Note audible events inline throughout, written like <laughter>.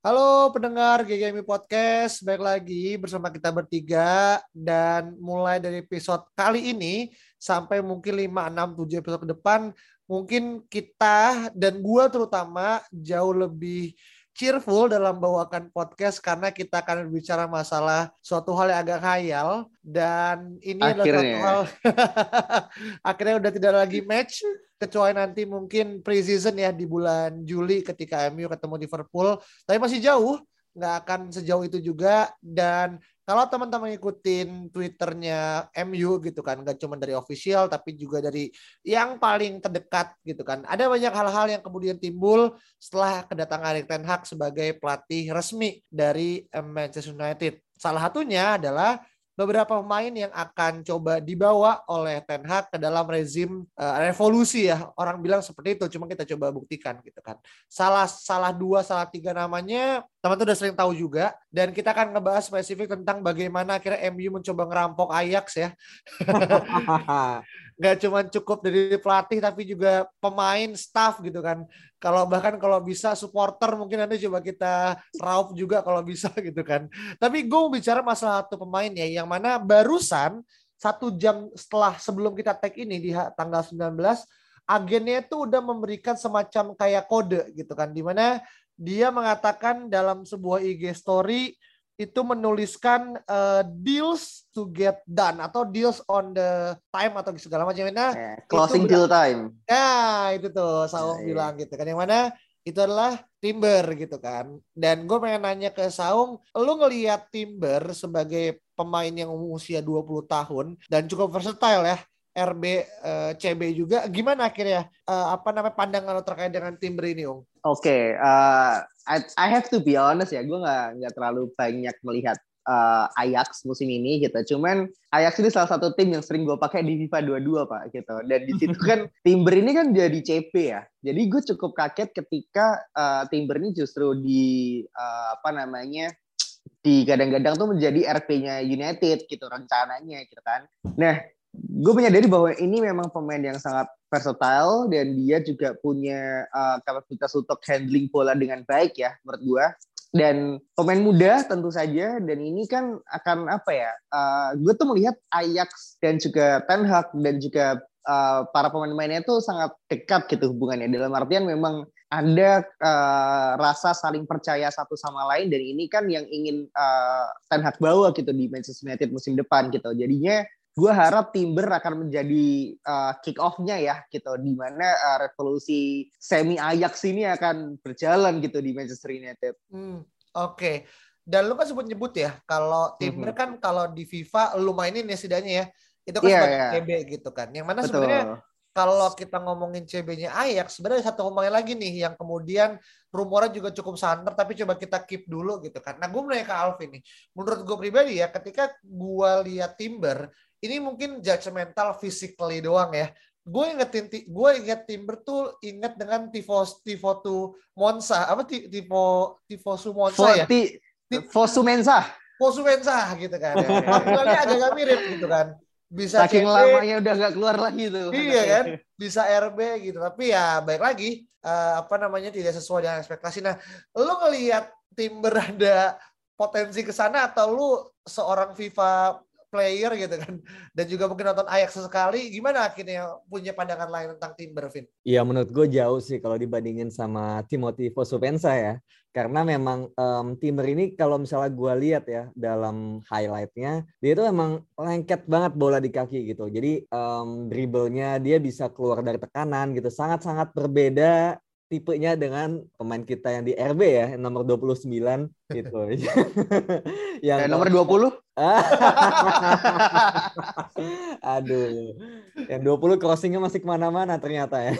Halo pendengar GGMI Podcast, baik lagi bersama kita bertiga dan mulai dari episode kali ini sampai mungkin 5, 6, 7 episode ke depan mungkin kita dan gua terutama jauh lebih cheerful dalam bawakan podcast karena kita akan berbicara masalah suatu hal yang agak khayal dan ini adalah Akhirnya. suatu hal <laughs> akhirnya udah tidak lagi match kecuali nanti mungkin pre-season ya di bulan Juli ketika MU ketemu Liverpool tapi masih jauh nggak akan sejauh itu juga dan kalau teman-teman ikutin Twitternya MU gitu kan nggak cuma dari official tapi juga dari yang paling terdekat gitu kan. Ada banyak hal-hal yang kemudian timbul setelah kedatangan Erik Ten Hag sebagai pelatih resmi dari Manchester United. Salah satunya adalah beberapa pemain yang akan coba dibawa oleh Ten Hag ke dalam rezim eh, revolusi ya. Orang bilang seperti itu cuma kita coba buktikan gitu kan. Salah salah dua salah tiga namanya teman-teman udah sering tahu juga dan kita akan ngebahas spesifik tentang bagaimana akhirnya MU mencoba ngerampok Ajax ya. <laughs> Nggak cuma cukup dari pelatih tapi juga pemain staff gitu kan. Kalau bahkan kalau bisa supporter mungkin nanti coba kita raup juga kalau bisa <laughs> gitu kan. Tapi gue mau bicara masalah satu pemain ya yang mana barusan satu jam setelah sebelum kita tag ini di tanggal 19 agennya itu udah memberikan semacam kayak kode gitu kan. Di mana dia mengatakan dalam sebuah IG story itu menuliskan eh, deals to get done atau deals on the time atau segala macam nah Eh, closing deal time. Nah, itu tuh Saung Iya, iya. bilang gitu kan. Yang mana itu adalah Timber gitu kan. Dan gue pengen nanya ke Saung, lu ngelihat Timber sebagai pemain yang usia 20 tahun dan cukup versatile ya. RB eh, CB juga gimana akhirnya eh, apa namanya pandangan lo terkait dengan Timber ini, Ung? Oke, eh, I, I have to be honest ya, gue nggak nggak terlalu banyak melihat eh, Ajax musim ini gitu. Cuman Ajax ini salah satu tim yang sering gue pakai di FIFA 22 pak gitu. Dan di situ <laughs> kan Timber ini kan jadi CP ya. Jadi gue cukup kaget ketika eh, Timber ini justru di eh, apa namanya di kadang-kadang tuh menjadi RP-nya United gitu rencananya gitu kan. Nah, gue menyadari bahwa ini memang pemain yang sangat versatile dan dia juga punya uh, kapasitas untuk handling bola dengan baik ya menurut gue dan pemain muda tentu saja dan ini kan akan apa ya uh, gue tuh melihat Ajax dan juga Ten Hag dan juga uh, para pemain-pemainnya itu sangat dekat gitu hubungannya. Dalam artian memang ada uh, rasa saling percaya satu sama lain dan ini kan yang ingin uh, Ten Hag bawa gitu di Manchester United musim depan gitu. Jadinya gue harap Timber akan menjadi uh, kick off-nya ya gitu di mana uh, revolusi semi Ajax ini akan berjalan gitu di Manchester United. Hmm, oke. Dan lu kan sebut nyebut ya, kalau Timber Mhm. kan kalau di FIFA lu mainin ya setidaknya ya, itu kan sebagai iya. CB gitu kan. Yang mana Betul. sebenarnya kalau kita ngomongin CB-nya Ajax, sebenarnya satu pemain lagi nih yang kemudian rumornya juga cukup santer, tapi coba kita keep dulu gitu kan. Nah, gue nanya ke Alvin nih. Menurut gue pribadi ya, ketika gue lihat Timber, ini mungkin judgmental physically doang ya. Gue ingetin, ti- gue inget Timber tuh inget dengan Tifo Tifo tu Monza, apa Ti- Tifo Tifo su Monza ya? Foti, Fosu Mensah. Fosu Mensa gitu kan. <laughs> Tampilannya agak mirip gitu kan. Bisa Saking CB, lamanya udah nggak keluar lagi tuh. Iya kan, bisa RB gitu. Tapi ya baik lagi, eh, apa namanya tidak sesuai dengan ekspektasi. Nah, lu ngelihat Timber ada potensi ke sana atau lu seorang FIFA player gitu kan, dan juga mungkin nonton Ajax sekali, gimana akhirnya punya pandangan lain tentang Timber, Vin? Iya menurut gue jauh sih kalau dibandingin sama Timothy Fosupensa ya. Karena memang em, Timber ini kalau misalnya gue lihat ya dalam highlightnya, dia itu emang lengket banget bola di kaki gitu. Jadi em, dribblenya dia bisa keluar dari tekanan gitu. Sangat-sangat berbeda tipenya dengan pemain kita yang di RB ya, yang nomor 29 gitu. <laughs> yang Dan nomor 20? <laughs> Aduh. Yang 20 crossingnya masih ke mana-mana ternyata ya.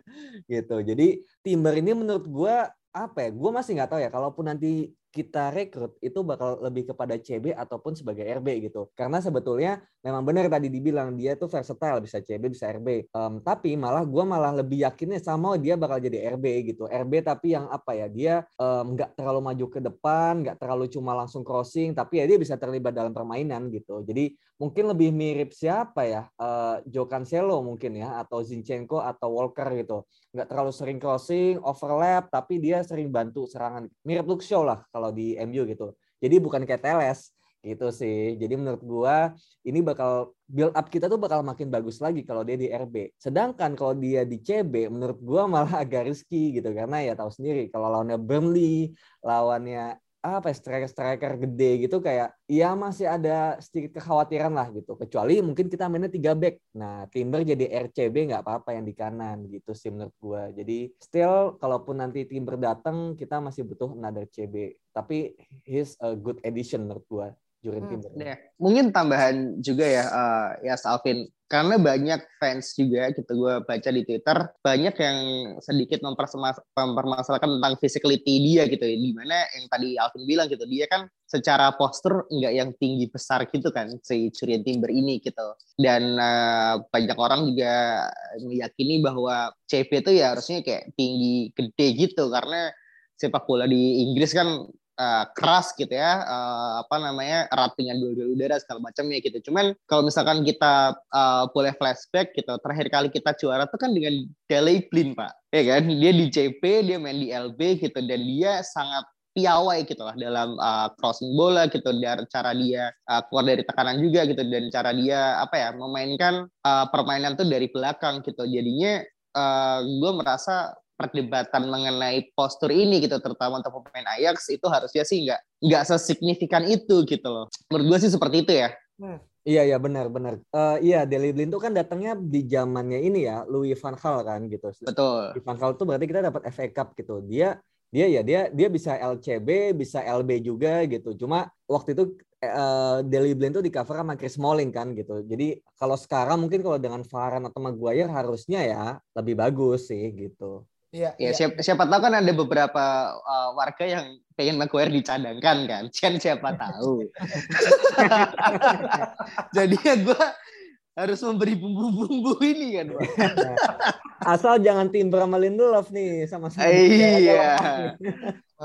<laughs> gitu. Jadi Timber ini menurut gue apa ya? Gue masih nggak tahu ya. Kalaupun nanti kita rekrut itu bakal lebih kepada CB ataupun sebagai RB gitu. Karena sebetulnya memang benar tadi dibilang dia tuh versatile bisa CB bisa RB. Um, tapi malah gue malah lebih yakinnya sama dia bakal jadi RB gitu. RB tapi yang apa ya dia nggak um, terlalu maju ke depan, nggak terlalu cuma langsung crossing, tapi ya dia bisa terlibat dalam permainan gitu. Jadi mungkin lebih mirip siapa ya uh, Joe Cancelo mungkin ya atau Zinchenko atau Walker gitu nggak terlalu sering crossing overlap tapi dia sering bantu serangan mirip Luke lah kalau di MU gitu. Jadi bukan kayak Teles gitu sih. Jadi menurut gua ini bakal build up kita tuh bakal makin bagus lagi kalau dia di RB sedangkan kalau dia di CB menurut gua malah agak risky gitu. Karena ya tahu sendiri kalau lawannya Burnley lawannya apa ya, striker-striker gede gitu kayak ya masih ada sedikit kekhawatiran lah gitu. Kecuali mungkin kita mainnya tiga back. Nah Timber jadi RCB nggak apa-apa yang di kanan gitu sih menurut gue jadi still kalaupun nanti Timber datang kita masih butuh another CB tapi he's a good addition menurut gue Jurin hmm. Timber. Ya. Mungkin tambahan juga ya, uh, ya Alvin, karena banyak fans juga gitu gue baca di Twitter banyak yang sedikit mempermasalahkan tentang physicality dia gitu ya di mana yang tadi Alvin bilang gitu dia kan secara postur nggak yang tinggi besar gitu kan si Julian Timber ini gitu dan uh, banyak orang juga meyakini bahwa CP itu ya harusnya kayak tinggi gede gitu karena sepak bola di Inggris kan uh, keras gitu ya uh, apa namanya erat dengan duel-duel udara segala macamnya gitu. Cuman kalau misalkan kita uh, boleh flashback gitu terakhir kali kita juara itu kan dengan Dele Blin pak. Ya kan? Dia di CP dia main di LB gitu dan dia sangat piawai gitu lah dalam uh, crossing bola gitu dan cara dia uh, keluar dari tekanan juga gitu dan cara dia apa ya memainkan uh, permainan tuh dari belakang gitu. Jadinya uh, gue merasa perdebatan mengenai postur ini gitu terutama untuk pemain Ajax itu harusnya sih nggak nggak sesignifikan itu gitu loh menurut gue sih seperti itu ya hmm. Iya iya benar benar. Uh, iya Deli Blind tuh kan datangnya di zamannya ini ya Louis van Gaal kan gitu. Betul. Di van Gaal tuh berarti kita dapat FA Cup gitu. Dia dia ya dia dia bisa LCB bisa LB juga gitu. Cuma waktu itu uh, Deli Blind tuh di cover sama Chris Smalling kan gitu. Jadi kalau sekarang mungkin kalau dengan Varane atau Maguire harusnya ya lebih bagus sih gitu. Iya, ya, ya. Siapa, siapa tahu kan ada beberapa uh, warga yang pengen Maguire dicadangkan kan, <laughs> kan siapa tahu. <laughs> Jadi ya gue harus memberi bumbu-bumbu ini kan, <laughs> Asal jangan tim sama Lindelof nih sama-sama. Iya.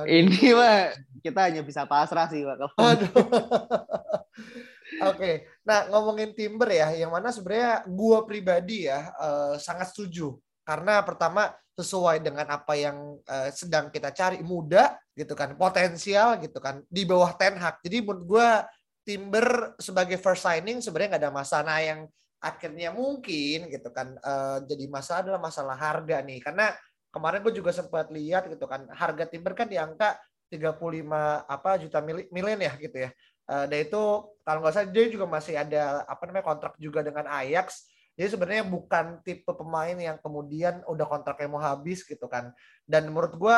ini mah kita hanya bisa pasrah sih Pak. Oke, okay. nah ngomongin Timber ya, yang mana sebenarnya gue pribadi ya uh, sangat setuju karena pertama sesuai dengan apa yang uh, sedang kita cari muda gitu kan potensial gitu kan di bawah Ten Hag. Jadi menurut gue Timber sebagai first signing sebenarnya nggak ada masalah yang akhirnya mungkin gitu kan uh, jadi masalah adalah masalah harga nih. Karena kemarin gue juga sempat lihat gitu kan harga Timber kan di angka 35 apa juta miliar ya gitu ya. Uh, dan itu kalau nggak salah dia juga masih ada apa namanya kontrak juga dengan Ajax jadi sebenarnya bukan tipe pemain yang kemudian udah kontraknya mau habis gitu kan. Dan menurut gue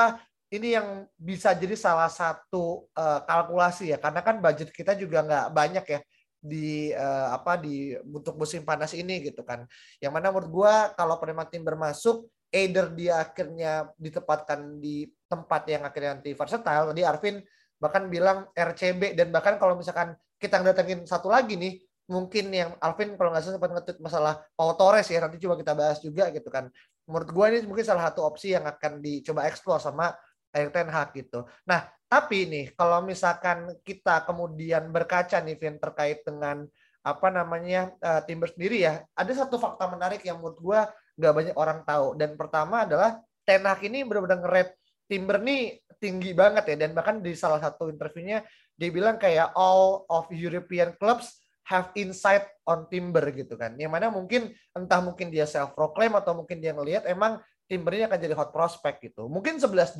ini yang bisa jadi salah satu uh, kalkulasi ya karena kan budget kita juga nggak banyak ya di uh, apa di untuk musim panas ini gitu kan. Yang mana menurut gue kalau Prima tim bermasuk either dia akhirnya ditempatkan di tempat yang akhirnya nanti versatile. Tadi Arvin bahkan bilang RCB dan bahkan kalau misalkan kita ngedatengin satu lagi nih mungkin yang Alvin kalau nggak salah sempat ngetut masalah Pau Torres ya nanti coba kita bahas juga gitu kan. Menurut gue ini mungkin salah satu opsi yang akan dicoba eksplor sama Erik Ten Hag gitu. Nah tapi nih kalau misalkan kita kemudian berkaca nih Vin terkait dengan apa namanya uh, Timber sendiri ya ada satu fakta menarik yang menurut gue nggak banyak orang tahu. Dan pertama adalah Ten Hag ini benar-benar ngeret Timber nih tinggi banget ya. Dan bahkan di salah satu interviewnya dia bilang kayak all of European clubs have insight on Timber gitu kan. Yang mana mungkin entah mungkin dia self proclaim atau mungkin dia ngelihat emang Timber ini akan jadi hot prospect gitu. Mungkin 11 12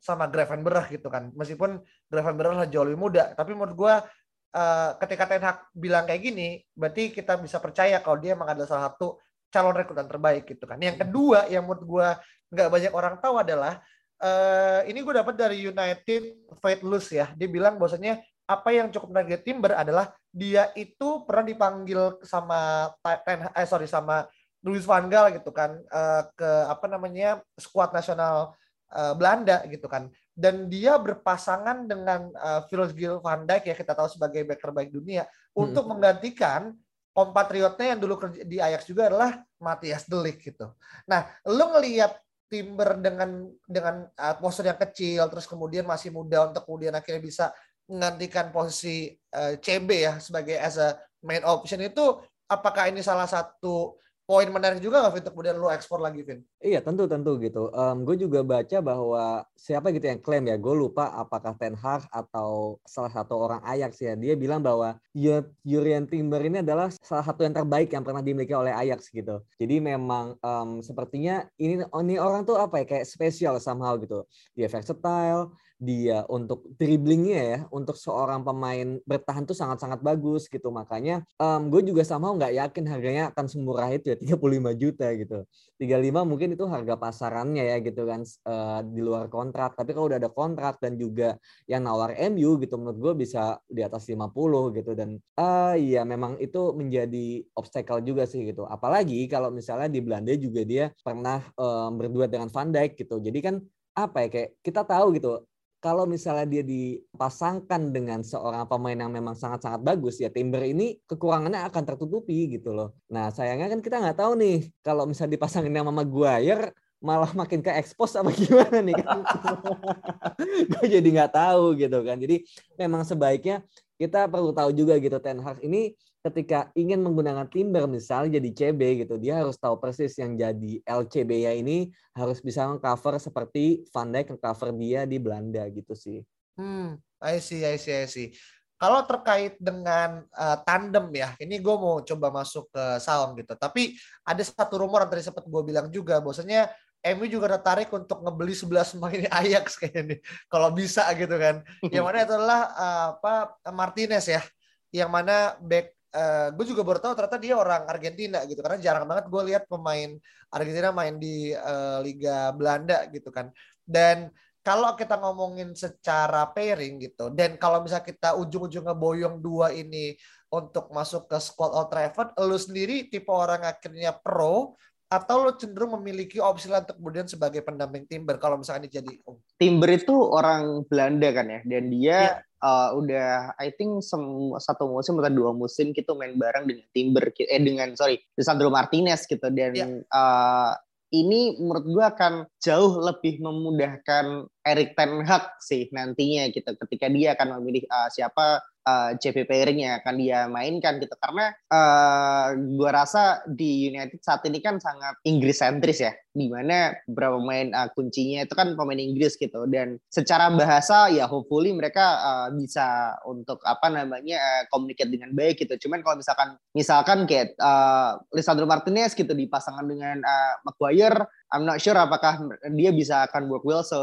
sama Gravenberch gitu kan. Meskipun Gravenberch jauh lebih muda, tapi menurut gua uh, ketika Ten Hag bilang kayak gini, berarti kita bisa percaya kalau dia emang adalah salah satu calon rekrutan terbaik gitu kan. Yang kedua yang menurut gua nggak banyak orang tahu adalah uh, ini gue dapat dari United Fight ya. Dia bilang bahwasanya apa yang cukup menarik Timber adalah dia itu pernah dipanggil sama ten, eh sorry sama Louis van Gaal gitu kan uh, ke apa namanya skuad nasional uh, Belanda gitu kan dan dia berpasangan dengan uh, Virgil van Dijk ya kita tahu sebagai back terbaik dunia hmm. untuk menggantikan kompatriotnya yang dulu kerja di Ajax juga adalah Matthias De Ligt gitu. Nah, lu ngelihat Timber dengan dengan uh, postur yang kecil terus kemudian masih muda untuk kemudian akhirnya bisa menggantikan posisi uh, CB ya sebagai as a main option itu apakah ini salah satu poin menarik juga nggak untuk kemudian lu ekspor lagi Vin? Iya tentu tentu gitu. Um, gue juga baca bahwa siapa gitu yang klaim ya, gue lupa apakah Ten Hag atau salah satu orang Ajax ya. Dia bilang bahwa Jurien Timber ini adalah salah satu yang terbaik yang pernah dimiliki oleh Ajax gitu. Jadi memang um, sepertinya ini ini orang tuh apa ya kayak spesial somehow gitu. Dia versatile, dia untuk dribblingnya ya untuk seorang pemain bertahan tuh sangat-sangat bagus gitu makanya um, gue juga sama nggak yakin harganya akan semurah itu ya 35 juta gitu. 35 mungkin itu harga pasarannya ya gitu kan uh, di luar kontrak. Tapi kalau udah ada kontrak dan juga yang nawar MU gitu menurut gue bisa di atas 50 gitu. Dan uh, iya memang itu menjadi obstacle juga sih gitu. Apalagi kalau misalnya di Belanda juga dia pernah um, berduet dengan Van Dijk gitu. Jadi kan apa ya kayak kita tahu gitu kalau misalnya dia dipasangkan dengan seorang pemain yang memang sangat-sangat bagus ya Timber ini kekurangannya akan tertutupi gitu loh. Nah sayangnya kan kita nggak tahu nih kalau misalnya dipasangin sama Maguire malah makin ke expose apa <laughs> gimana nih kan. <laughs> Gue jadi nggak tahu gitu kan. Jadi memang sebaiknya kita perlu tahu juga gitu Ten Hag ini ketika ingin menggunakan Timber misalnya jadi CB gitu, dia harus tahu persis yang jadi LCB ya ini harus bisa cover seperti Van Dijk cover dia di Belanda gitu sih. Hmm, I see, I see, I see. Kalau terkait dengan uh, tandem ya, ini gue mau coba masuk ke Saung gitu. Tapi ada satu rumor yang tadi sempat gue bilang juga, bahwasanya MU juga tertarik untuk ngebeli 11 pemain <laughs> Ajax kayaknya nih. Kalau bisa gitu kan. Yang <laughs> mana adalah uh, apa Martinez ya. Yang mana back uh, gue juga baru tahu ternyata dia orang Argentina gitu karena jarang banget gue lihat pemain Argentina main di uh, Liga Belanda gitu kan. Dan kalau kita ngomongin secara pairing gitu dan kalau misalnya kita ujung-ujungnya boyong dua ini untuk masuk ke squad Old Trafford, lu sendiri tipe orang akhirnya pro atau lo cenderung memiliki opsi lain kemudian sebagai pendamping Timber kalau misalnya ini jadi Timber itu orang Belanda kan ya dan dia yeah. uh, udah I think satu musim atau dua musim gitu main bareng dengan Timber eh dengan sorry Lisandro Martinez gitu dan yeah. Iya. uh, ini menurut gue akan jauh lebih memudahkan Erik Ten Hag sih nantinya gitu ketika dia akan memilih uh, siapa uh, CP pairing yang akan dia mainkan gitu. Karena uh, eh, gue rasa di United saat ini kan sangat Inggris sentris ya di mana beberapa pemain uh, kuncinya itu kan pemain Inggris gitu dan secara bahasa ya hopefully mereka uh, bisa untuk apa namanya uh, communicate dengan baik gitu cuman kalau misalkan misalkan kayak uh, Lisandro Martinez gitu dipasangkan dengan uh, Maguire I'm not sure apakah dia bisa akan work well se,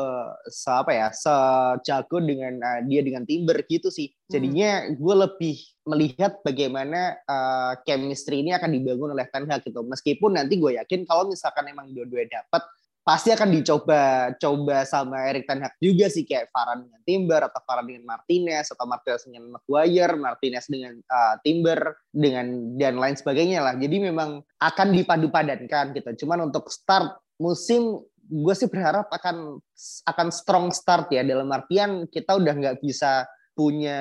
se apa ya sejago dengan uh, dia dengan Timber gitu sih. Hmm. Jadinya hmm. gue lebih melihat bagaimana uh, chemistry ini akan dibangun oleh Ten Hag gitu. Meskipun nanti gue yakin kalau misalkan emang dua-duanya dapat pasti akan dicoba coba sama Erik Ten Hag juga sih kayak Varane dengan Timber atau Varane dengan Martinez atau Martinez dengan Maguire, Martinez dengan uh, Timber dengan dan lain sebagainya lah. Jadi memang akan dipadu-padankan gitu. Cuman untuk start musim gue sih berharap akan akan strong start ya dalam artian kita udah nggak bisa punya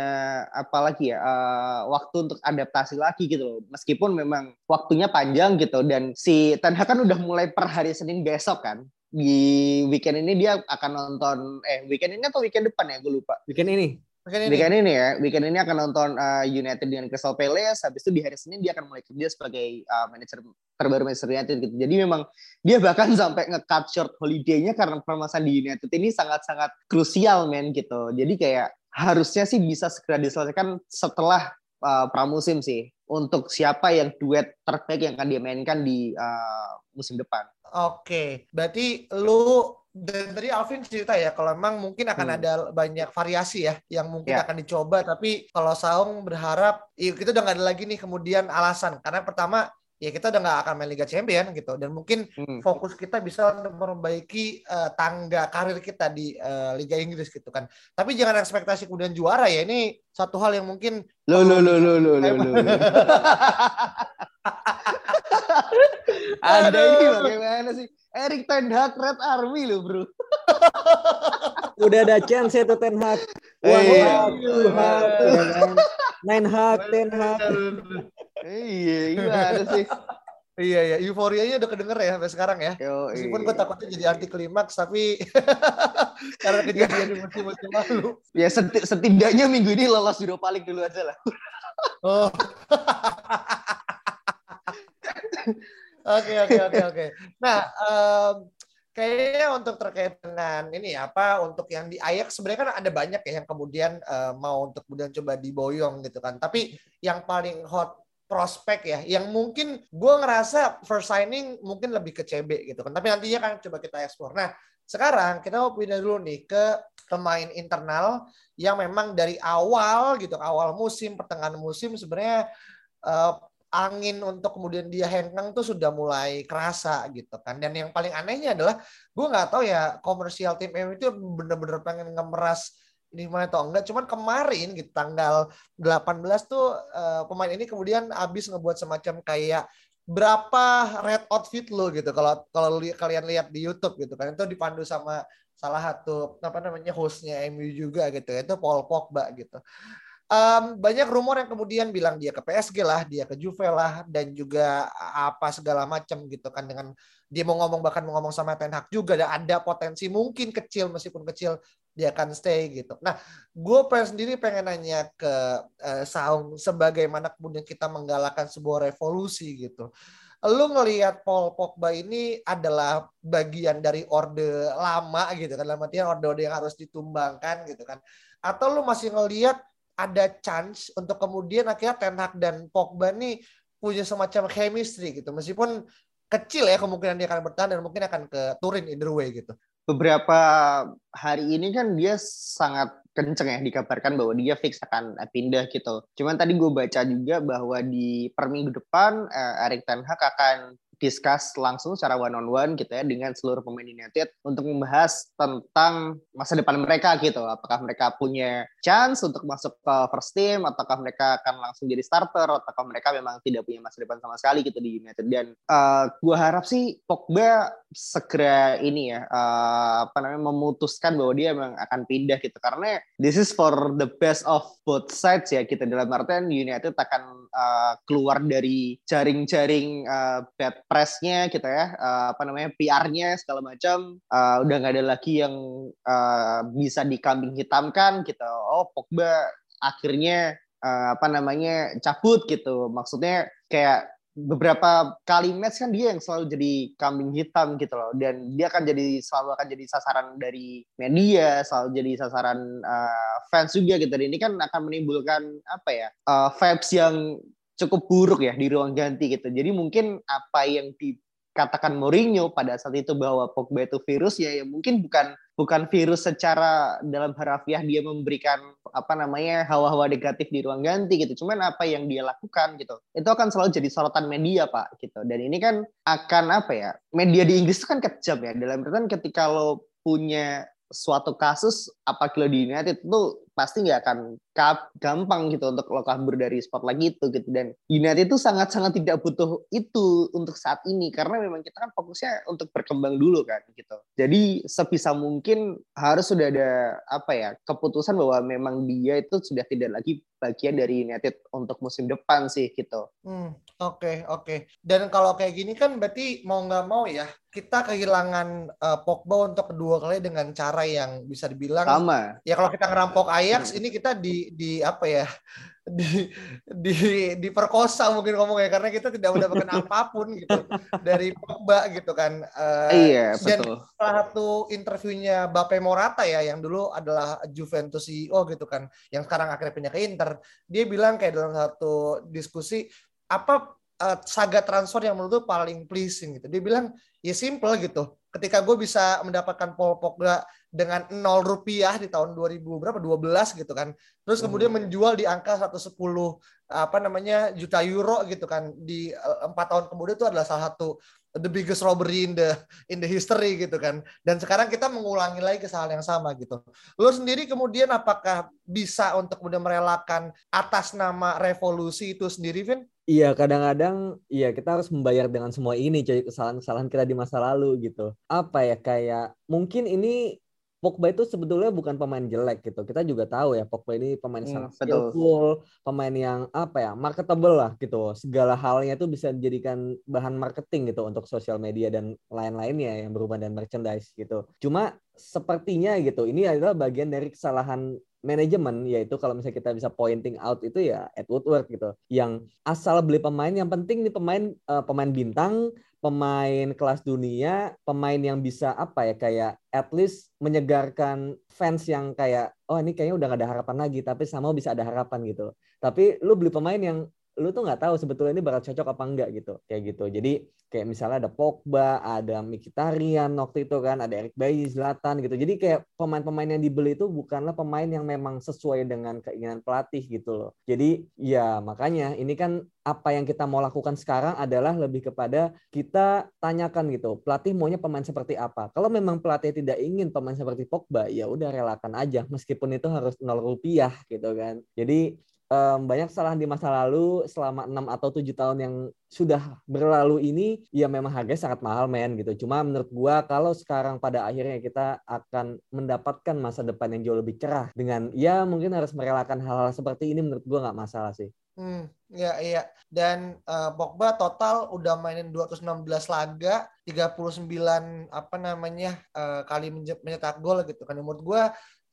apa lagi ya uh, waktu untuk adaptasi lagi gitu loh meskipun memang waktunya panjang gitu dan si Ten Hag kan udah mulai per hari Senin besok kan di weekend ini dia akan nonton eh weekend ini atau weekend depan ya gue lupa weekend ini Weekend ini. weekend ini ya, weekend ini akan nonton uh, United dengan Crystal Palace. Habis itu di hari Senin dia akan mulai kerja sebagai uh, manajer terbaru Manchester United gitu. Jadi memang dia bahkan <laughs> sampai nge-cut short holiday-nya karena permasalahan di United ini sangat-sangat krusial men gitu. Jadi kayak harusnya sih bisa segera diselesaikan setelah uh, pramusim sih untuk siapa yang duet terbaik yang akan dia mainkan di uh, musim depan. Oke, berarti lu dan tadi Alvin cerita ya kalau memang mungkin akan hmm. ada banyak variasi ya yang mungkin yeah. akan dicoba tapi kalau Saung berharap ya kita udah nggak ada lagi nih kemudian alasan karena pertama ya kita udah nggak akan main Liga Champion gitu dan mungkin hmm. fokus kita bisa untuk memperbaiki uh, tangga karir kita di uh, Liga Inggris gitu kan. Tapi jangan ekspektasi kemudian juara ya. Ini satu hal yang mungkin lo lo lo lo lo lo. Ada ini bagaimana sih? Erik Ten Hag Red Army lo bro. Udah ada chance itu Ten Hag. Wah, iya. Nine Hag, Ten Hag. Iya, gimana sih? Iya ya, euforianya udah kedenger ya sampai sekarang ya. Yo, Meskipun gue takutnya jadi anti klimaks, tapi <laughs> karena kejadian di musim-musim lalu. Ya setidaknya minggu ini lolos Europa League dulu aja lah. oh. <laughs> Oke oke oke oke. Nah, um, kayaknya untuk terkait dengan ini apa untuk yang di Ajax sebenarnya kan ada banyak ya yang kemudian uh, mau untuk kemudian coba diboyong gitu kan. Tapi yang paling hot prospek ya yang mungkin gue ngerasa first signing mungkin lebih ke CB gitu kan tapi nantinya kan coba kita eksplor nah sekarang kita mau pindah dulu nih ke pemain internal yang memang dari awal gitu awal musim pertengahan musim sebenarnya uh, angin untuk kemudian dia hengkang tuh sudah mulai kerasa gitu kan. Dan yang paling anehnya adalah gue nggak tahu ya komersial tim M itu bener-bener pengen ngemeras ini mana atau enggak. Cuman kemarin gitu tanggal 18 tuh uh, pemain ini kemudian habis ngebuat semacam kayak berapa red outfit lo gitu. Kalau kalau li, kalian lihat di YouTube gitu kan itu dipandu sama salah satu apa namanya hostnya MU juga gitu ya itu Paul Pogba gitu um, banyak rumor yang kemudian bilang dia ke PSG lah, dia ke Juve lah, dan juga apa segala macam gitu kan dengan dia mau ngomong bahkan mau ngomong sama Ten Hag juga dan ada potensi mungkin kecil meskipun kecil dia akan stay gitu. Nah, gue pengen sendiri pengen nanya ke uh, Saung sebagaimana kemudian kita menggalakkan sebuah revolusi gitu. Lu ngelihat Paul Pogba ini adalah bagian dari orde lama gitu kan, dalam artian orde-orde yang harus ditumbangkan gitu kan. Atau lu masih ngelihat ada chance untuk kemudian akhirnya Ten Hag dan Pogba nih punya semacam chemistry gitu meskipun kecil ya kemungkinan dia akan bertahan dan mungkin akan ke Turin either way gitu. Beberapa hari ini kan dia sangat kenceng ya dikabarkan bahwa dia fix akan pindah gitu. Cuman tadi gue baca juga bahwa di per minggu depan eh, Erik Ten Hag akan discuss langsung secara one on one gitu ya dengan seluruh pemain United untuk membahas tentang masa depan mereka gitu. Apakah mereka punya chance untuk masuk ke first team ataukah mereka akan langsung jadi starter ataukah mereka memang tidak punya masa depan sama sekali gitu di United. Dan uh, gua harap sih Pogba segera ini ya uh, apa namanya memutuskan bahwa dia memang akan pindah gitu. Karena this is for the best of both sides ya kita dalam artian United akan uh, keluar dari jaring-jaring uh, bad pressnya gitu ya uh, apa namanya PR-nya segala macam uh, udah nggak ada lagi yang uh, bisa dikambing hitamkan gitu. Oh Pogba akhirnya uh, apa namanya cabut gitu. Maksudnya kayak beberapa kali match kan dia yang selalu jadi kambing hitam gitu loh. Dan dia akan jadi selalu akan jadi sasaran dari media selalu jadi sasaran uh, fans juga gitu. Dan ini kan akan menimbulkan apa ya uh, vibes yang cukup buruk ya di ruang ganti gitu jadi mungkin apa yang dikatakan Mourinho pada saat itu bahwa Pogba itu virus ya, ya mungkin bukan bukan virus secara dalam harafiah dia memberikan apa namanya hawa-hawa negatif di ruang ganti gitu. Cuman apa yang dia lakukan gitu. Itu akan selalu jadi sorotan media, Pak, gitu. Dan ini kan akan apa ya? Media di Inggris itu kan kejam ya. Dalam artian ketika lo punya suatu kasus apabila di United itu pasti nggak akan gampang gitu untuk lo kabur dari spotlight gitu gitu dan United itu sangat-sangat tidak butuh itu untuk saat ini karena memang kita kan fokusnya untuk berkembang dulu kan gitu jadi sebisa mungkin harus sudah ada apa ya keputusan bahwa memang dia itu sudah tidak lagi bagian dari United untuk musim depan sih gitu. Hmm, oke okay, oke. Okay. Dan kalau kayak gini kan berarti mau nggak mau ya kita kehilangan uh, Pogba untuk kedua kali dengan cara yang bisa dibilang sama. Ya kalau kita ngerampok Ajax hmm. ini kita di di apa ya? di di diperkosa mungkin ngomongnya karena kita tidak mendapatkan <laughs> apa pun gitu dari Pogba gitu kan. Uh, iya, dan betul. salah satu interviewnya Bape Morata ya yang dulu adalah Juventus CEO gitu kan, yang sekarang akhirnya pindah ke Inter. Dia bilang kayak dalam satu diskusi apa uh, saga transfer yang menurut paling pleasing gitu. Dia bilang ya simple gitu. Ketika gue bisa mendapatkan Paul Pogba dengan nol rupiah di tahun 2000 berapa 12 gitu kan. Terus kemudian hmm. menjual di angka 110 apa namanya juta euro gitu kan di eh, empat tahun kemudian itu adalah salah satu the biggest robbery in the in the history gitu kan. Dan sekarang kita mengulangi lagi kesalahan yang sama gitu. Lo sendiri kemudian apakah bisa untuk kemudian merelakan atas nama revolusi itu sendiri, Vin? Iya, kadang-kadang iya kita harus membayar dengan semua ini, coy, kesalahan-kesalahan kita di masa lalu gitu. Apa ya kayak mungkin ini Pogba itu sebetulnya bukan pemain jelek gitu. Kita juga tahu ya Pogba ini pemain hmm, sangat skillful, pemain yang apa ya, marketable lah gitu. Segala halnya itu bisa dijadikan bahan marketing gitu untuk sosial media dan lain-lainnya yang berhubungan dengan merchandise gitu. Cuma sepertinya gitu, ini adalah bagian dari kesalahan manajemen yaitu kalau misalnya kita bisa pointing out itu ya Edward Woodward gitu yang asal beli pemain yang penting nih pemain uh, pemain bintang pemain kelas dunia, pemain yang bisa apa ya kayak at least menyegarkan fans yang kayak oh ini kayaknya udah gak ada harapan lagi tapi sama bisa ada harapan gitu. Tapi lu beli pemain yang lu tuh nggak tahu sebetulnya ini bakal cocok apa enggak gitu kayak gitu. Jadi kayak misalnya ada Pogba ada Mkhitaryan waktu itu kan ada Eric Bailly Zlatan gitu. Jadi kayak pemain-pemain yang dibeli itu bukanlah pemain yang memang sesuai dengan keinginan pelatih gitu loh. Jadi ya makanya ini kan apa yang kita mau lakukan sekarang adalah lebih kepada kita tanyakan gitu pelatih maunya pemain seperti apa. Kalau memang pelatih tidak ingin pemain seperti Pogba ya udah relakan aja meskipun itu harus nol rupiah gitu kan. Jadi um, banyak kesalahan di masa lalu selama enam atau tujuh tahun yang sudah berlalu ini ya memang harganya sangat mahal men gitu. Cuma menurut gua kalau sekarang pada akhirnya kita akan mendapatkan masa depan yang jauh lebih cerah dengan ya mungkin harus merelakan hal-hal seperti ini menurut gua nggak masalah sih. Hmm, ya iya. Dan uh, Pogba total udah mainin 216 laga, 39 apa namanya uh, kali mencetak gol gitu kan. Menurut gua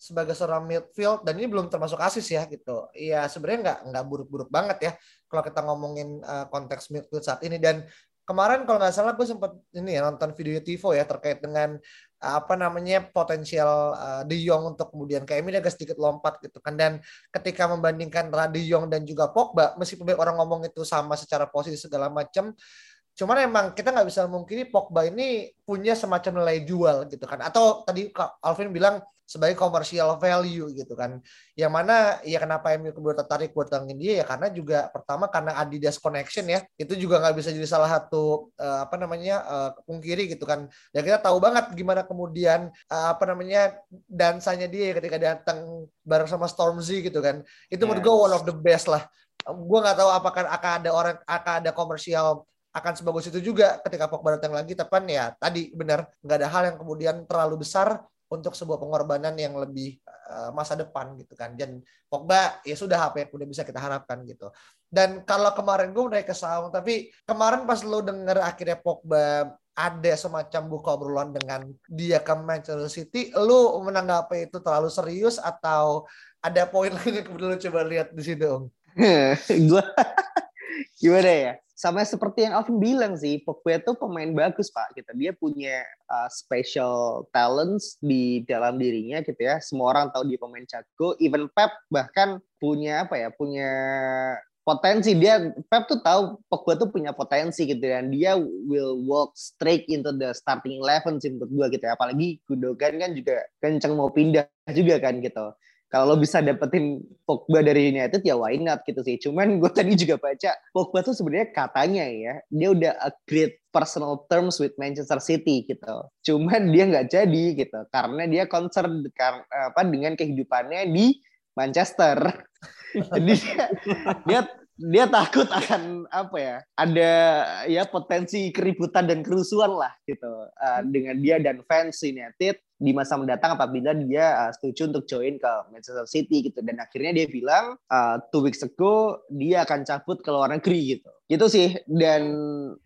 sebagai seorang midfield dan ini belum termasuk asis ya gitu. Iya sebenarnya nggak nggak buruk-buruk banget ya kalau kita ngomongin uh, konteks midfield saat ini dan kemarin kalau nggak salah gue sempat ini ya nonton video Tivo ya terkait dengan uh, apa namanya potensial uh, De Jong untuk kemudian kayak ini agak sedikit lompat gitu kan dan ketika membandingkan De Jong dan juga Pogba meskipun orang ngomong itu sama secara posisi segala macam Cuman emang kita nggak bisa mungkin Pogba ini punya semacam nilai jual gitu kan. Atau tadi Alvin bilang sebagai commercial value gitu kan. Yang mana ya kenapa MU kedua tertarik buat datangin dia ya karena juga pertama karena Adidas connection ya. Itu juga nggak bisa jadi salah satu uh, apa namanya uh, pungkiri gitu kan. Ya kita tahu banget gimana kemudian uh, apa namanya dansanya dia ketika datang bareng sama Stormzy gitu kan. Itu yes. menurut gue one of the best lah. Gue nggak tahu apakah akan ada orang akan ada komersial akan sebagus itu juga ketika Pogba datang lagi tapi ya tadi benar nggak ada hal yang kemudian terlalu besar untuk sebuah pengorbanan yang lebih uh, masa depan gitu kan. Dan Pogba ya sudah apa yang udah bisa kita harapkan gitu. Dan kalau kemarin gue udah kesal tapi kemarin pas lo denger akhirnya Pogba ada semacam buka obrolan dengan dia ke Manchester City lu menanggapi itu terlalu serius atau ada poin <laughs> lain yang kemudian lu coba lihat di situ om? <laughs> Gue gimana ya sama seperti yang Alvin bilang sih, Pogba itu pemain bagus pak. Gitu. Dia punya uh, special talents di dalam dirinya gitu ya. Semua orang tahu dia pemain jago. Even Pep bahkan punya apa ya? Punya potensi dia Pep tuh tahu Pogba tuh punya potensi gitu dan dia will walk straight into the starting eleven sih menurut gua gitu ya apalagi Gundogan kan juga kenceng mau pindah juga kan gitu kalau lo bisa dapetin Pogba dari United ya why not gitu sih. Cuman <laughs> gue tadi juga baca Pogba tuh sebenarnya katanya ya dia udah a great personal terms with Manchester City gitu. Cuman dia nggak jadi gitu karena dia concern apa dengan kehidupannya di Manchester. <laughs> Jadi dia, dia dia takut akan apa ya ada ya potensi keributan dan kerusuhan lah gitu uh, dengan dia dan fans United di masa mendatang apabila dia uh, setuju untuk join ke Manchester City gitu. Dan akhirnya dia bilang uh, two weeks ago dia akan cabut ke luar negeri gitu. Gitu sih. Dan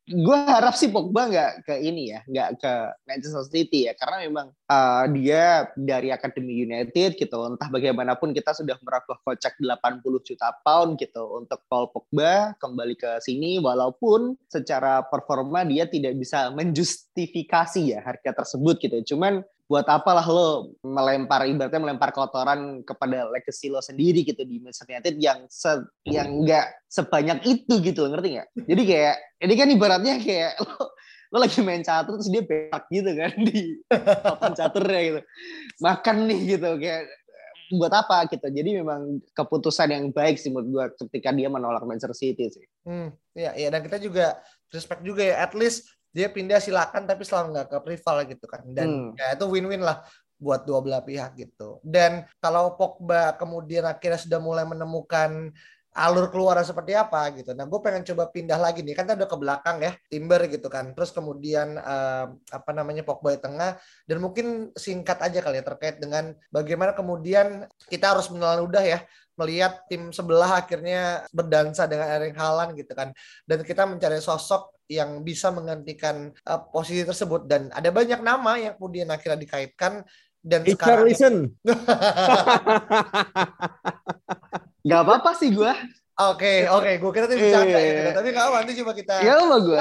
gue harap sih Pogba nggak ke ini ya nggak ke Manchester City ya. Karena memang uh, dia dari Akademi United gitu. Entah bagaimanapun kita sudah merogoh kocek 80 juta pound gitu untuk Paul Pogba kembali ke sini. Walaupun secara performa dia tidak bisa menjustifikasi ya harga tersebut gitu. Cuman buat apalah lo melempar ibaratnya melempar kotoran kepada legacy lo sendiri gitu di Manchester United yang se yang enggak sebanyak itu gitu ngerti nggak? Jadi kayak ini kan ibaratnya kayak <laughs> lo lo lagi main catur terus dia berak gitu kan di papan caturnya gitu. Makan nih gitu kayak buat apa gitu. Jadi memang keputusan yang baik sih menurut gue ketika dia menolak Manchester City sih. Hmm, ya ya dan kita juga respect juga ya at least dia pindah silakan tapi selalu nggak ke rival gitu kan dan hmm. ya itu win-win lah buat dua belah pihak gitu dan kalau Pogba kemudian akhirnya sudah mulai menemukan alur keluar seperti apa gitu. Nah, gue pengen coba pindah lagi nih, kan udah ke belakang ya, Timber gitu kan. Terus kemudian uh, apa namanya Pogba di tengah dan mungkin singkat aja kali ya terkait dengan bagaimana kemudian kita harus menelan udah ya melihat tim sebelah akhirnya berdansa dengan Erling Haaland gitu kan. Dan kita mencari sosok yang bisa menggantikan uh, posisi tersebut dan ada banyak nama yang kemudian akhirnya dikaitkan dan sekarang <laughs> Gak apa-apa sih gue. Oke, okay, oke, okay. gue kira tadi bercanda ya, tapi nggak apa nanti coba kita ya sama gue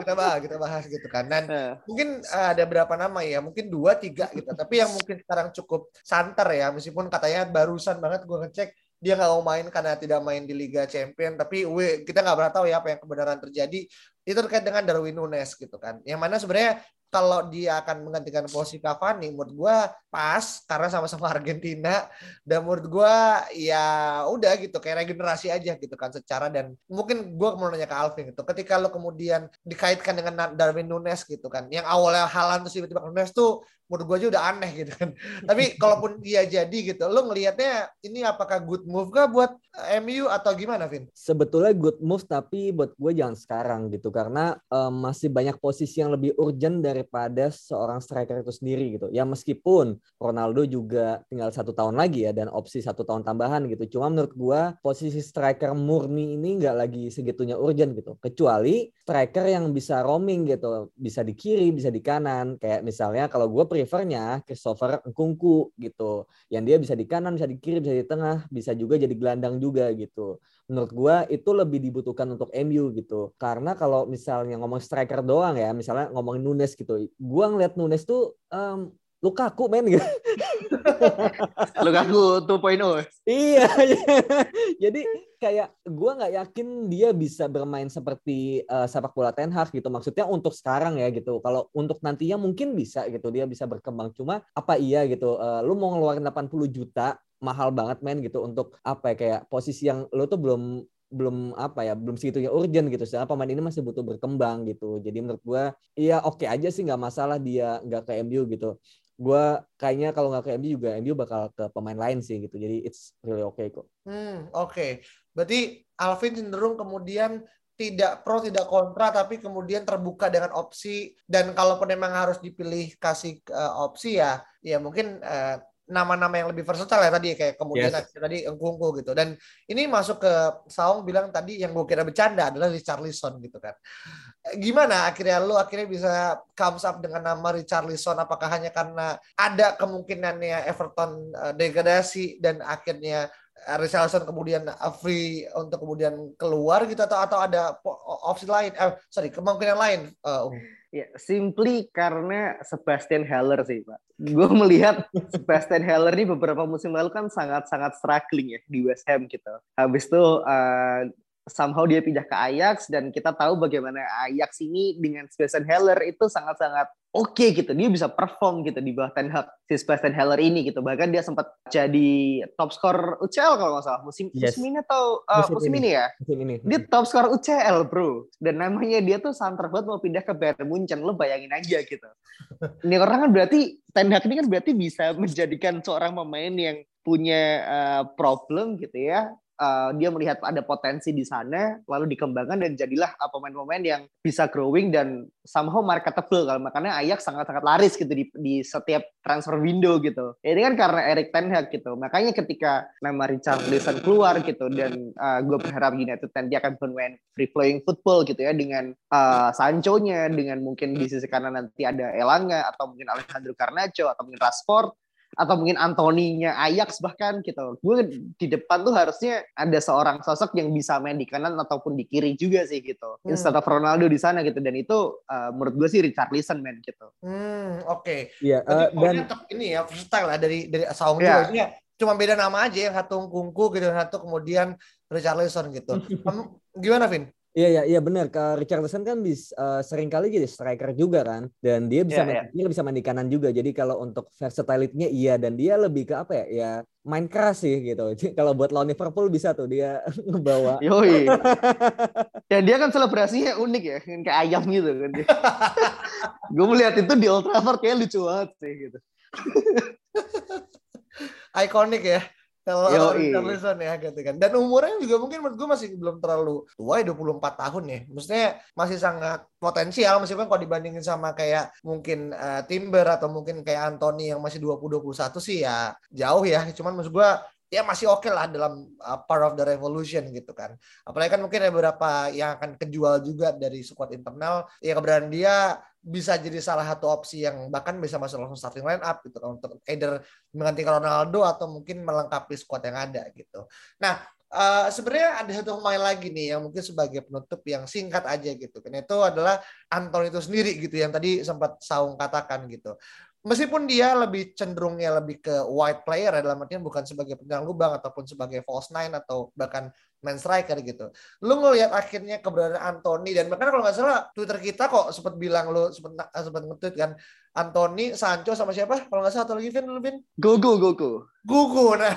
kita bahas, kita bahas gitu kan. Dan uh. mungkin uh, ada berapa nama ya, mungkin dua, tiga gitu. Tapi yang mungkin sekarang cukup santer ya, meskipun katanya barusan banget gue ngecek dia nggak mau main karena tidak main di Liga Champion. Tapi we, kita nggak pernah tahu ya apa yang kebenaran terjadi. Itu terkait dengan Darwin Nunes gitu kan. Yang mana sebenarnya kalau dia akan menggantikan posisi Cavani menurut gue pas karena sama-sama Argentina. Dan menurut gue ya udah gitu kayak regenerasi aja gitu kan secara. Dan mungkin gue mau nanya ke Alvin gitu ketika lo kemudian dikaitkan dengan Darwin Nunes gitu kan yang awalnya Halan terus tiba-tiba Nunes tuh menurut gue aja udah aneh gitu kan. <laughs> Tapi kalaupun dia jadi gitu, lo ngelihatnya ini apakah good move kah buat eh, MU atau gimana, Vin? Sebetulnya good move tapi buat gue jangan sekarang gitu karena um, masih banyak posisi yang lebih urgent daripada seorang striker itu sendiri gitu. Ya meskipun Ronaldo juga tinggal satu tahun lagi ya dan opsi satu tahun tambahan gitu. Cuma menurut gue posisi striker murni ini nggak lagi segitunya urgent gitu. Kecuali striker yang bisa roaming gitu, bisa di kiri, bisa di kanan. Kayak misalnya kalau gue prefernya Christopher Nkunku gitu. Yang dia bisa di kanan, bisa di kiri, bisa di tengah, bisa juga jadi gelandang juga gitu. Menurut gua itu lebih dibutuhkan untuk MU gitu. Karena kalau misalnya ngomong striker doang ya, misalnya ngomongin Nunes gitu. Gua ngeliat Nunes tuh um, Lukaku men gitu. Lukaku 2.0. Iya, iya. <laughs> Jadi kayak gue nggak yakin dia bisa bermain seperti uh, sepak bola Ten Hag gitu. Maksudnya untuk sekarang ya gitu. Kalau untuk nantinya mungkin bisa gitu dia bisa berkembang. Cuma apa iya gitu. Uh, lu mau ngeluarin 80 juta mahal banget men gitu untuk apa ya kayak posisi yang lu tuh belum belum apa ya belum segitunya urgent gitu sedangkan pemain ini masih butuh berkembang gitu jadi menurut gue iya oke okay aja sih nggak masalah dia nggak ke MU gitu gue kayaknya kalau nggak ke MU juga MU bakal ke pemain lain sih gitu jadi it's really okay kok. Hmm oke okay. berarti Alvin cenderung kemudian tidak pro tidak kontra tapi kemudian terbuka dengan opsi dan kalaupun memang harus dipilih kasih uh, opsi ya ya mungkin uh, nama-nama yang lebih versatile ya tadi kayak kemudian yes. tadi Engkungku gitu. Dan ini masuk ke Saung bilang tadi yang gue kira bercanda adalah Richarlison gitu kan. Gimana akhirnya? Lo akhirnya bisa comes up dengan nama Richarlison? Apakah hanya karena ada kemungkinannya Everton uh, degradasi dan akhirnya Richarlison kemudian free untuk kemudian keluar gitu? Atau atau ada opsi lain? Eh sorry kemungkinan lain uh, Ya, simply karena Sebastian Heller sih, Pak. Gue melihat Sebastian Heller ini beberapa musim lalu kan sangat-sangat struggling ya di West Ham gitu. Habis itu uh, somehow dia pindah ke Ajax dan kita tahu bagaimana Ajax ini dengan Sebastian Heller itu sangat-sangat oke okay, gitu. Dia bisa perform gitu di bawah Ten Hag si Sebastian Heller ini gitu. Bahkan dia sempat jadi top skor UCL kalau nggak salah musim yes. musim ini atau uh, musim, musim ini. ini ya. Musim ini. Dia top skor UCL, Bro. Dan namanya dia tuh santer banget mau pindah ke Bayern Munchen. Lo bayangin aja gitu. ini orang kan berarti Ten Hag ini kan berarti bisa menjadikan seorang pemain yang punya uh, problem gitu ya uh, dia melihat ada potensi di sana lalu dikembangkan dan jadilah uh, pemain-pemain yang bisa growing dan somehow marketable. Kalau makanya Ajax sangat-sangat laris gitu di, di setiap transfer window gitu. Ini kan karena Erik Ten Hag gitu. Makanya ketika nama Richard Lisson keluar gitu dan uh, gue berharap United nanti akan bermain free flowing football gitu ya dengan uh, Sancho-nya dengan mungkin di sisi kanan nanti ada Elanga atau mungkin Alejandro Garnacho atau mungkin Rashford atau mungkin Antoninya Ajax bahkan gitu. Gue di depan tuh harusnya ada seorang sosok yang bisa main di kanan ataupun di kiri juga sih gitu. Hmm. Instead of Ronaldo di sana gitu dan itu uh, menurut gue sih Richard Richarlison man gitu. Hmm, oke. Okay. Iya, uh, dan ini ya freestyle lah dari dari Saung yeah. juga. Cuma beda nama aja yang satu Kungku gitu, satu kemudian Richard Richarlison gitu. <laughs> Gimana Vin? Iya iya iya benar. Ke Richardson kan bisa uh, sering kali jadi striker juga kan dan dia bisa yeah, main, yeah. dia bisa main di kanan juga. Jadi kalau untuk versatility-nya iya dan dia lebih ke apa ya? Ya main keras sih gitu. <laughs> kalau buat lawan Liverpool bisa tuh dia <laughs> ngebawa. Yoi. dan <laughs> dia kan selebrasinya unik ya, kayak ayam gitu kan. Gue melihat itu di Old Trafford kayak lucu banget sih gitu. Ikonik ya kalau Richarlison ya gitu kan. Dan umurnya juga mungkin menurut gue masih belum terlalu tua ya 24 tahun ya. Maksudnya masih sangat potensial meskipun kalau dibandingin sama kayak mungkin uh, Timber atau mungkin kayak Anthony yang masih 20 21 sih ya jauh ya. Cuman maksud gue ya masih oke okay lah dalam uh, part of the revolution gitu kan. Apalagi kan mungkin ada beberapa yang akan kejual juga dari squad internal. Ya keberadaan dia bisa jadi salah satu opsi yang bahkan bisa masuk langsung starting line up gitu kan untuk either menggantikan Ronaldo atau mungkin melengkapi squad yang ada gitu. Nah, uh, sebenarnya ada satu pemain lagi nih yang mungkin sebagai penutup yang singkat aja gitu kan itu adalah Anton itu sendiri gitu yang tadi sempat Saung katakan gitu meskipun dia lebih cenderungnya lebih ke wide player ya dalam artian bukan sebagai penyerang lubang ataupun sebagai false nine atau bahkan main striker gitu. Lu ngelihat akhirnya keberadaan Anthony dan bahkan kalau nggak salah Twitter kita kok sempat bilang lu sempat sempat nge-tweet kan Anthony, Sancho sama siapa? Kalau nggak salah atau lagi Vin, lu Vin? Gogo, Gogo. Gogo, nah.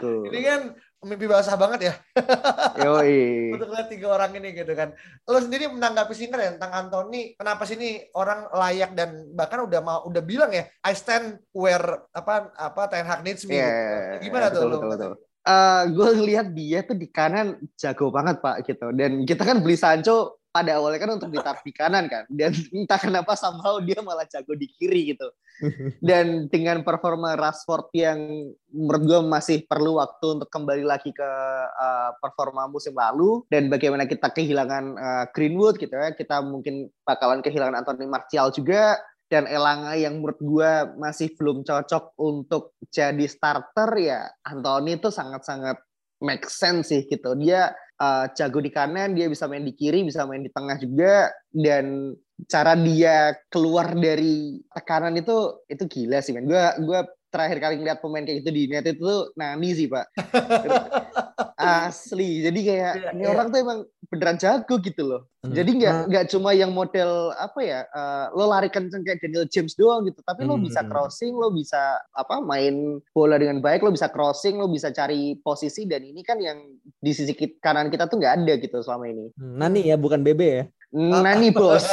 Gogo. Ini kan mimpi basah banget ya. <laughs> Yoi. Untuk lihat tiga orang ini gitu kan. Lo sendiri menanggapi singkat ya tentang Anthony, kenapa sih ini orang layak dan bahkan udah mau udah bilang ya, I stand where apa apa Ten Hag needs me. Yeah, Gimana yeah, tuh betul, lo? Betul, betul. Uh, eh, gue ngelihat dia tuh di kanan jago banget pak gitu dan kita kan beli Sancho pada awalnya kan untuk ditaruh di kanan kan. Dan <laughs> entah kenapa somehow dia malah jago di kiri gitu. <laughs> Dan dengan performa Rashford yang menurut gue masih perlu waktu untuk kembali lagi ke uh, performa musim lalu. Dan bagaimana kita kehilangan uh, Greenwood gitu ya. Kita mungkin bakalan kehilangan Anthony Martial juga. Dan Elanga yang menurut gue masih belum cocok untuk jadi starter ya. Anthony itu sangat-sangat make sense sih gitu dia uh, jago di kanan, dia bisa main di kiri, bisa main di tengah juga dan cara dia keluar dari tekanan itu itu gila sih men. Gue gue terakhir kali ngeliat pemain kayak gitu di net itu Nani sih pak. <laughs> Asli. Jadi kayak yeah, ini yeah. orang tuh emang beneran jago gitu loh. Hmm. Jadi nggak nah. nggak cuma yang model apa ya uh, lo lari kenceng kayak Daniel James doang gitu, tapi hmm. lo bisa crossing, lo bisa apa main bola dengan baik, lo bisa crossing, lo bisa cari posisi dan ini kan yang di sisi kanan kita tuh nggak ada gitu selama ini. Hmm, Nani ya, bukan Bebe ya? Nani bos. <laughs>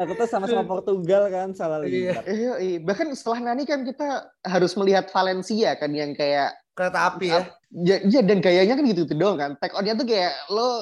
Aku tuh sama-sama Portugal kan salah lihat. Iya, iya, bahkan setelah Nani kan kita harus melihat Valencia kan yang kayak kereta api ya. Ya, ya dan gayanya kan gitu-gitu doang kan. Take on-nya tuh kayak lo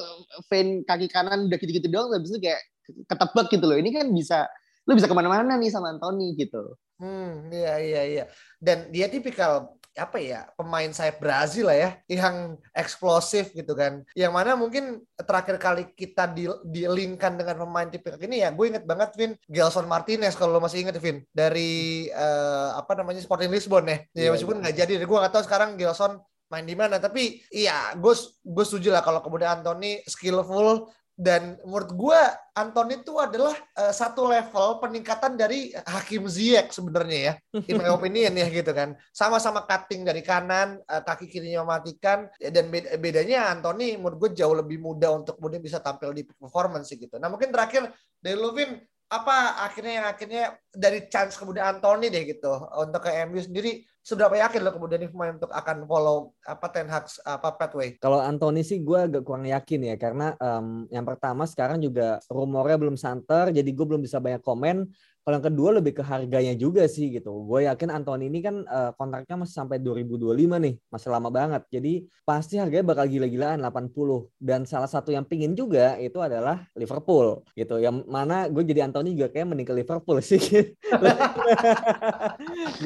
fan kaki kanan udah gitu-gitu doang, habis itu kayak ketebak gitu loh. Ini kan bisa lo bisa ke mana-mana nih sama Anthony gitu. Hmm, iya iya iya. Dan dia tipikal apa ya pemain sayap Brazil lah ya yang eksplosif gitu kan yang mana mungkin terakhir kali kita di, dilingkan dengan pemain tipe ini ya gue inget banget Vin Gelson Martinez kalau lo masih inget Vin dari uh, apa namanya Sporting Lisbon ya ya iya, meskipun iya. nggak jadi gue nggak tahu sekarang Gelson main di mana tapi iya gue gue setuju lah kalau kemudian Anthony skillful dan menurut gue Anton itu adalah uh, satu level peningkatan dari Hakim Ziyech sebenarnya ya in my <laughs> opinion ya gitu kan. Sama-sama cutting dari kanan uh, kaki kirinya mematikan. Ya, dan beda bedanya Anthony menurut gue jauh lebih mudah untuk kemudian bisa tampil di performance gitu. Nah mungkin terakhir dari Lovin apa akhirnya yang akhirnya dari chance kemudian Anthony deh gitu untuk ke MU sendiri seberapa yakin lo kemudian ini untuk akan follow apa Ten Hag apa pathway? Kalau Anthony sih gue agak kurang yakin ya karena um, yang pertama sekarang juga rumornya belum santer jadi gue belum bisa banyak komen kalau yang kedua lebih ke harganya juga sih gitu. Gue yakin Anthony ini kan uh, kontraknya masih sampai 2025 nih, masih lama banget. Jadi pasti harganya bakal gila-gilaan 80. Dan salah satu yang pingin juga itu adalah Liverpool gitu. Yang mana gue jadi Anthony juga kayak mending ke Liverpool sih. <laughs>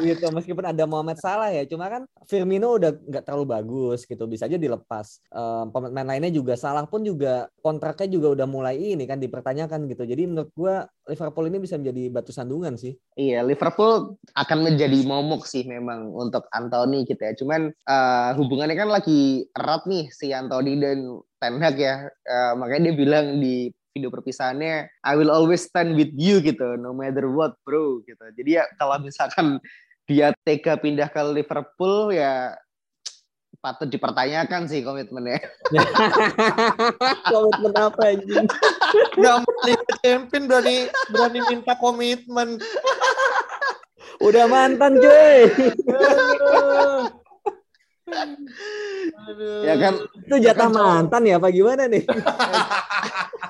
gitu. Meskipun ada Mohamed Salah ya, cuma kan Firmino udah nggak terlalu bagus gitu. Bisa aja dilepas. Um, pemain lainnya juga Salah pun juga kontraknya juga udah mulai ini kan dipertanyakan gitu. Jadi menurut gue Liverpool ini bisa menjadi batu sandungan sih. Iya, Liverpool akan menjadi momok sih memang untuk Anthony gitu ya. Cuman uh, hubungannya kan lagi erat nih si Anthony dan Ten Hag ya. Uh, makanya dia bilang di video perpisahannya I will always stand with you gitu no matter what bro gitu. Jadi ya kalau misalkan dia tega pindah ke Liverpool ya patut dipertanyakan sih komitmennya. <laughs> Komitmen apa anjing? <laughs> Gak Liga Champion berani berani minta komitmen. Udah mantan cuy. Aduh. ya kan Itu jatah mantan ya apa gimana nih? <laughs>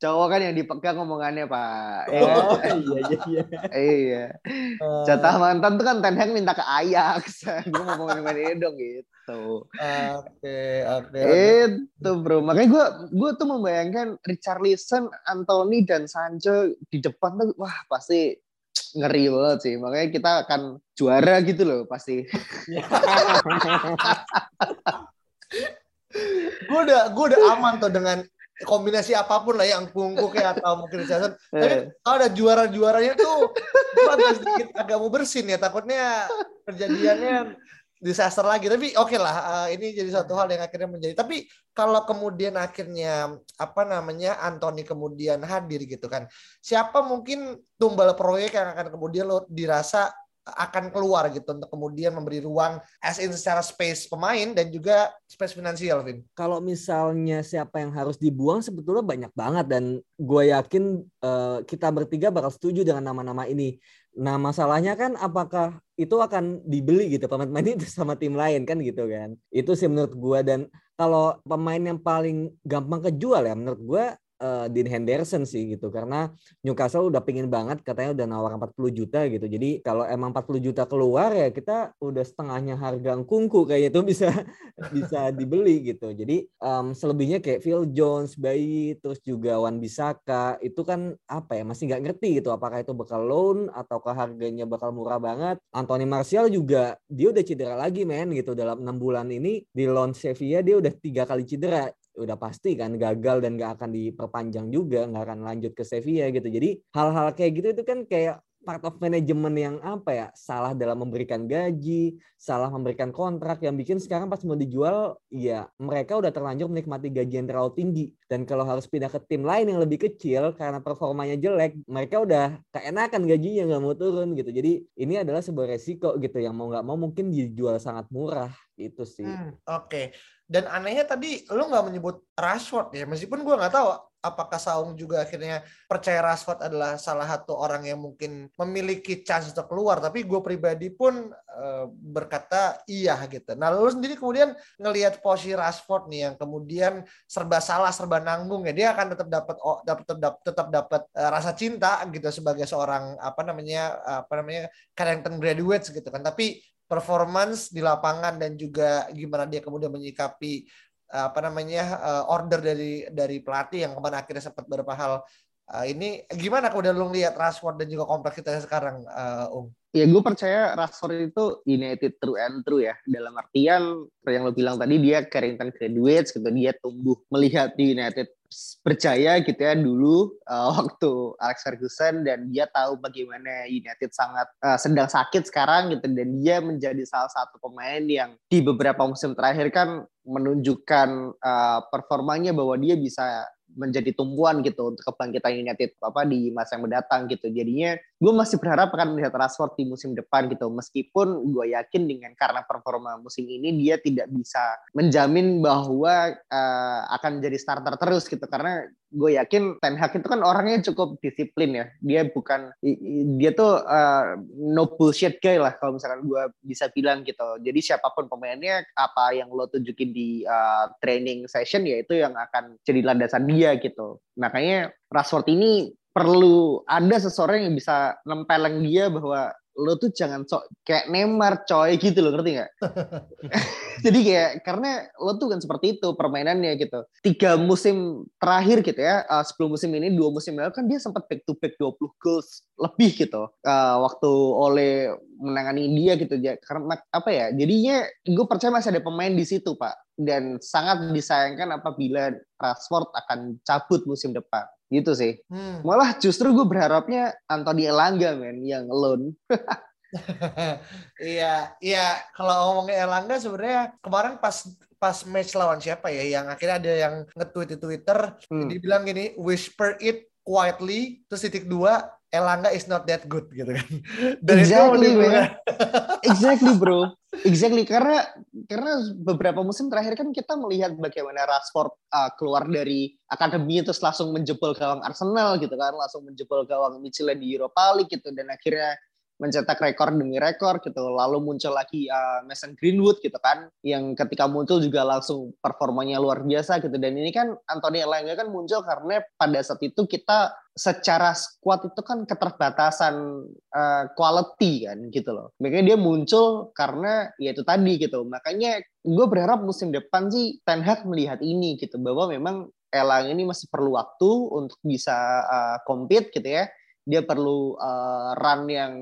cowok kan yang dipegang omongannya pak. Ya kan? Oh iya iya iya. Iya. Jatah mantan tuh kan Ten Hag minta ke Ajax. <laughs> gue mau ngomongin ini dong gitu. Oke, oke. Itu bro. Makanya gue gue tuh membayangkan Richarlison, Anthony dan Sancho di depan tuh wah pasti ngeri banget sih. Makanya kita akan juara gitu loh pasti. <laughs> Gue udah gue udah aman tuh dengan kombinasi apa pun lah yang kungku kayak atau mungkin Richardson. <laughs> Tapi kalau ada juara-juaranya tuh agak sedikit agak mau bersin ya takutnya kejadiannya disaster lagi. Tapi oke lah, eh, ini jadi satu hal yang akhirnya menjadi. Tapi kalau kemudian akhirnya apa namanya Anthony kemudian hadir gitu kan, siapa mungkin tumbal proyek yang akan kemudian lo dirasa akan keluar gitu untuk kemudian memberi ruang as in secara space pemain dan juga space finansial, Vin. Kalau misalnya siapa yang harus dibuang sebetulnya banyak banget dan gue yakin eh, kita bertiga bakal setuju dengan nama-nama ini. Nah masalahnya kan apakah itu akan dibeli gitu pemain-pemain itu sama tim lain kan gitu kan. Itu sih menurut gue dan kalau pemain yang paling gampang kejual ya menurut gue eh, Dean Henderson sih gitu karena Newcastle udah pingin banget katanya udah nawar 40 juta gitu. Jadi kalau emang 40 juta keluar ya kita udah setengahnya harga kungku kayaknya itu bisa <laughs> bisa dibeli gitu. Jadi em, selebihnya kayak Phil Jones, Bayi, terus juga Wan Bisaka itu kan apa ya masih nggak ngerti gitu apakah itu bakal loan ataukah harganya bakal murah banget. Anthony Martial juga dia udah cedera lagi men gitu dalam enam bulan ini di loan Sevilla dia udah tiga kali cedera udah pasti kan gagal dan gak akan diperpanjang juga nggak akan lanjut ke Sevilla gitu. Jadi hal-hal kayak gitu itu kan kayak part of manajemen yang apa ya salah dalam memberikan gaji salah memberikan kontrak yang bikin sekarang pas mau dijual ya mereka udah terlanjur menikmati gaji yang terlalu tinggi. Dan kalau harus pindah ke tim lain yang lebih kecil karena performanya jelek mereka udah keenakan gajinya nggak mau turun gitu. Jadi ini adalah sebuah resiko gitu yang mau nggak mau mungkin dijual sangat murah itu sih Hmm, Oke. Dan anehnya tadi lu nggak menyebut Rashford ya, meskipun gua nggak tahu apakah Saung juga akhirnya percaya Rashford adalah salah satu orang yang mungkin memiliki chance untuk keluar, tapi gue pribadi pun eh, berkata iya gitu. Nah, lu sendiri kemudian ngelihat posisi Rashford nih yang kemudian serba salah, serba nanggung ya, dia akan tetap dapat oh, dapat tetap tetap dapat eh, rasa cinta gitu sebagai seorang apa namanya apa namanya Carrington graduates gitu kan. Tapi performance di lapangan dan juga gimana dia kemudian menyikapi eh, apa namanya eh, order dari dari pelatih yang kemarin akhirnya sempat beberapa hal eh, ini gimana kemudian lu lihat Rashford dan juga kompleksitasnya sekarang eh, Ung? Ya gue percaya Rashford itu United true and true ya. Dalam artian yang lo bilang tadi dia Carrington graduates gitu. Dia tumbuh melihat di United berjaya gitu ya dulu uh, <laughs> waktu Alex Ferguson dan dia tahu bagaimana United sangat uh, sedang sakit sekarang gitu. Dan dia menjadi salah satu pemain yang di beberapa musim terakhir kan menunjukkan uh, performanya bahwa dia bisa menjadi tumpuan gitu untuk kebangkitan United apa di masa yang mendatang gitu. Jadinya gue masih berharap akan melihat Rashford di musim depan gitu. Meskipun gue yakin dengan karena performa musim ini dia tidak bisa menjamin bahwa uh, akan menjadi starter terus gitu karena gue yakin Ten Hag itu kan orangnya cukup disiplin ya. Dia bukan dia tuh uh, no bullshit guy lah kalau misalkan gue bisa bilang gitu. Jadi siapa pun pemainnya apa yang lo tunjukin di uh, training session ya itu yang akan jadi landasan dia gitu. Makanya Rashford ini perlu ada seseorang yang bisa nempeleng dia bahwa lo tuh jangan sok kayak Neymar coy gitu loh ngerti nggak? <laughs> Jadi kayak karena lo tuh kan seperti itu permainannya gitu. Tiga musim terakhir gitu ya, uh, sebelum musim ini dua musim lalu kan dia sempat back to back 20 goals lebih gitu. Uh, waktu oleh menangani dia gitu ya. Karena apa ya? Jadinya gue percaya masih ada pemain di situ pak. Dan sangat disayangkan apabila Rashford akan cabut musim depan gitu sih. Hmm. Malah justru gue berharapnya Anthony Elanga men yang alone. <laughs> Iya, iya. Kalau ngomongin Erlangga sebenarnya kemarin pas pas match lawan siapa ya yang akhirnya ada yang nge-tweet di Twitter, Hmm. dibilang gini, whisper it quietly, terus titik dua, Elangga is not that good gitu kan. <laughs> Dan Exactly, itu man. Exactly bro. Exactly karena karena beberapa musim terakhir kan kita melihat bagaimana Rashford uh, keluar dari akademi terus langsung menjebol gawang Arsenal gitu kan, langsung menjebol gawang Michelin di Europa League gitu dan akhirnya mencetak rekor demi rekor gitu. Lalu muncul lagi uh, Mason Greenwood gitu kan, yang ketika muncul juga langsung performanya luar biasa gitu. Dan ini kan Anthony Elanga kan muncul karena pada saat itu kita secara squad itu kan keterbatasan uh, quality kan gitu loh. Makanya dia muncul karena ya itu tadi gitu. Makanya gue berharap musim depan sih Ten Hag melihat ini gitu bahwa memang Elang ini masih perlu waktu untuk bisa uh, compete gitu ya dia perlu uh, run yang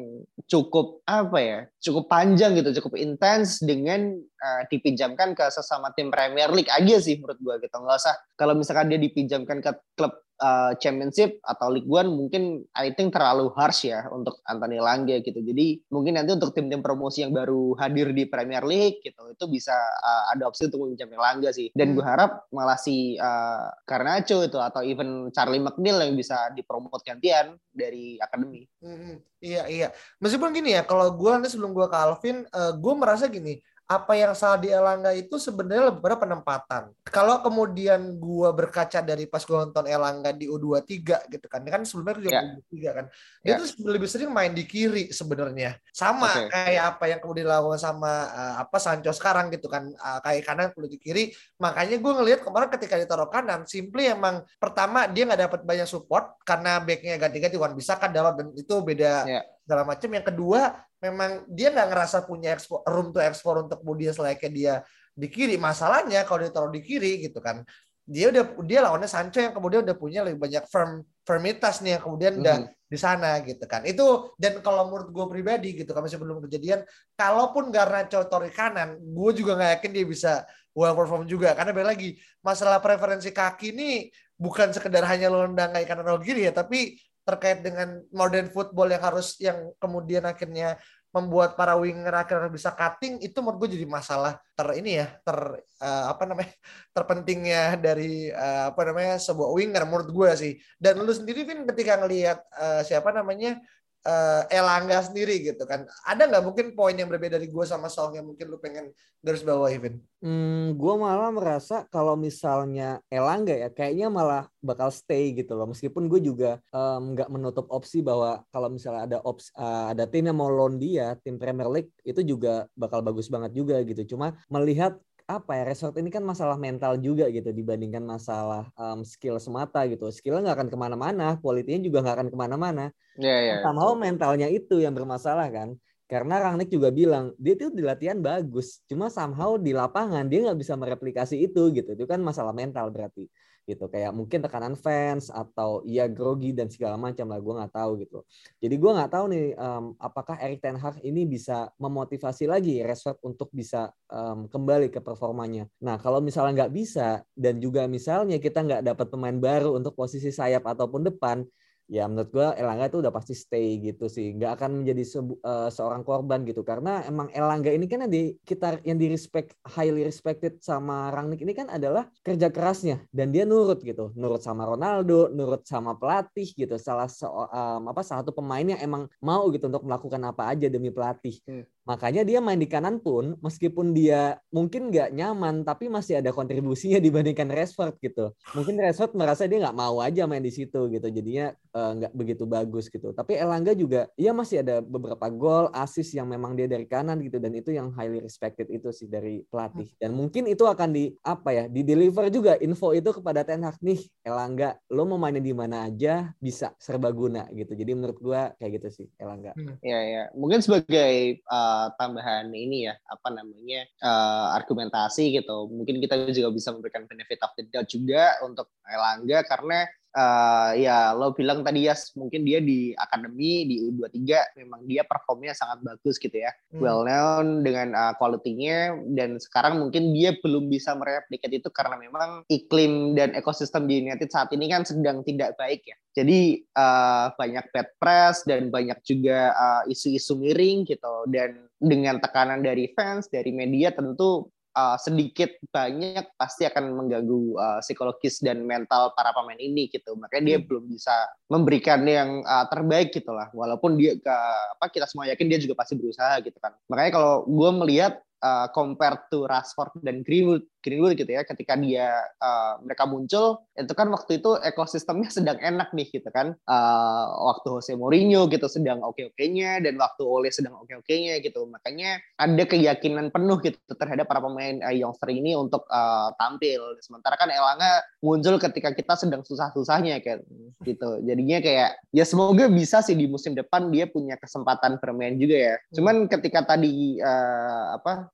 cukup apa ya cukup panjang gitu cukup intens dengan uh, dipinjamkan ke sesama tim Premier League aja sih menurut gue gitu. Nggak usah kalau misalkan dia dipinjamkan ke klub uh, Championship atau League One mungkin I think terlalu harsh ya untuk Anthony Langge gitu. Jadi mungkin nanti untuk tim-tim promosi yang baru hadir di Premier League gitu itu bisa uh, ada opsi untuk meminjam Langge sih. Dan gue hmm. harap malah si uh, Garnacho itu atau even Charlie McNeil yang bisa dipromot gantian dari akademi. Hmm, iya iya. Meskipun gini ya, kalau gue nanti sebelum gue ke Alvin, uh, gue merasa gini apa yang salah di Elangga itu sebenarnya lebih pada penempatan. Kalau kemudian gua berkaca dari pas gua nonton Elangga di U23 gitu kan, kan sebelumnya juga yeah. U23 kan. Dia yeah. tuh lebih sering main di kiri sebenarnya. Sama okay. kayak apa yang kemudian dilakukan sama uh, apa Sancho sekarang gitu kan, uh, kayak kanan perlu di kiri. Makanya gua ngelihat kemarin ketika ditaruh kanan, simply emang pertama dia nggak dapat banyak support karena backnya ganti-ganti Wan bisa kan dalam dan itu beda yeah. segala macam. Yang kedua memang dia nggak ngerasa punya ekspor, room to export untuk kemudian selayaknya dia di kiri. Masalahnya kalau dia taruh di kiri gitu kan, dia udah dia lawannya Sancho yang kemudian udah punya lebih banyak firm firmitas nih yang kemudian mm. udah di sana gitu kan. Itu dan kalau menurut gue pribadi gitu kan masih belum kejadian, kalaupun Garnacho taruh kanan, gue juga nggak yakin dia bisa well perform juga karena balik lagi masalah preferensi kaki ini bukan sekedar hanya lo nendang kanan atau kiri ya, tapi terkait dengan modern football yang harus yang kemudian akhirnya membuat para winger akhirnya bisa cutting itu menurut gue jadi masalah ter ini ya ter uh, apa namanya <laughs> terpentingnya dari uh, apa namanya sebuah winger menurut gue sih. Dan lu sendiri Vin ketika ngelihat uh, siapa namanya uh, Elangga sendiri gitu kan. Ada nggak mungkin poin yang berbeda dari gue sama Song yang mungkin lu pengen garis bawah Evin? Hmm, gue malah merasa kalau misalnya Elangga ya kayaknya malah bakal stay gitu loh. Meskipun gue juga nggak um, menutup opsi bahwa kalau misalnya ada opsi, uh, ada tim yang mau loan dia, tim Premier League itu juga bakal bagus banget juga gitu. Cuma melihat apa ya resort ini kan masalah mental juga gitu dibandingkan masalah um, skill semata gitu. Skillnya nggak akan ke mana-mana kualitinya juga nggak akan ke mana-mana. Yeah, yeah, sama mentalnya itu yang bermasalah kan. Karena Rangnick juga bilang dia tuh di latihan bagus cuma somehow di lapangan dia nggak bisa mereplikasi itu gitu. Itu kan masalah mental berarti gitu. Kayak mungkin tekanan fans atau ia grogi dan segala macam lah gue nggak tahu gitu. Jadi gue nggak tahu nih um, apakah Erik Ten Hag ini bisa memotivasi lagi Rashford untuk bisa um, kembali ke performanya. Nah kalau misalnya nggak bisa dan juga misalnya kita nggak dapat pemain baru untuk posisi sayap ataupun depan ya menurut gue Elangga itu udah pasti stay gitu sih. Nggak akan menjadi se uh, seorang korban gitu. Karena emang Elangga ini kan yang di kita yang di respect highly respected sama Rangnick ini kan adalah kerja kerasnya. Dan dia nurut gitu. Nurut sama Ronaldo nurut sama pelatih gitu. Salah se um, apa satu pemain yang emang mau gitu untuk melakukan apa aja demi pelatih. Hmm. Makanya dia main di kanan pun meskipun dia mungkin nggak nyaman tapi masih ada kontribusinya <laughs> dibandingkan Rashford gitu. Mungkin Rashford merasa dia nggak mau aja main di situ gitu. Jadinya eh, nggak uh, begitu bagus gitu. Tapi Elangga juga ya masih ada beberapa gol, assist yang memang dia dari kanan gitu dan itu yang highly respected itu sih dari pelatih. Dan mungkin itu akan di apa ya, di deliver juga info itu kepada Ten Hag nih, Elangga, lo mau mainin di mana aja bisa serbaguna gitu. Jadi menurut gua kayak gitu sih Elangga. Iya ya. Mungkin sebagai uh, tambahan ini ya apa namanya uh, argumentasi gitu. Mungkin kita juga bisa memberikan benefit of the doubt juga untuk Elangga karena uh, ya lo bilang tadi ya mungkin dia di akademi di U23 memang dia performnya sangat bagus gitu ya. Hmm. well known dengan uh, quality-nya dan sekarang mungkin dia belum bisa mereplikat itu karena memang iklim dan ekosistem di United saat ini kan sedang tidak baik ya. Jadi uh, banyak bad press dan banyak juga isu-isu uh, miring gitu. Dan dengan tekanan dari fans dari media tentu uh, sedikit banyak pasti akan mengganggu uh, psikologis dan mental para pemain ini gitu. Makanya dia hmm. belum bisa memberikan yang uh, terbaik gitu lah. Walaupun dia uh, apa kita semua yakin dia juga pasti berusaha gitu kan. Makanya kalau gue melihat uh, compared to Rashford dan Greenwood Greenwood gitu ya. Ketika dia uh, mereka muncul itu kan waktu itu ekosistemnya sedang enak nih gitu kan. Uh, waktu Jose Mourinho gitu sedang oke-oke-nya dan waktu Ole sedang oke-oke-nya gitu. Makanya ada keyakinan penuh gitu terhadap para pemain uh, youngster ini untuk uh, tampil. Sementara kan Elanga muncul ketika kita sedang susah-susahnya kayak gitu. Jadinya kayak ya semoga bisa sih di musim depan dia punya kesempatan bermain juga ya. Cuman ketika tadi uh, apa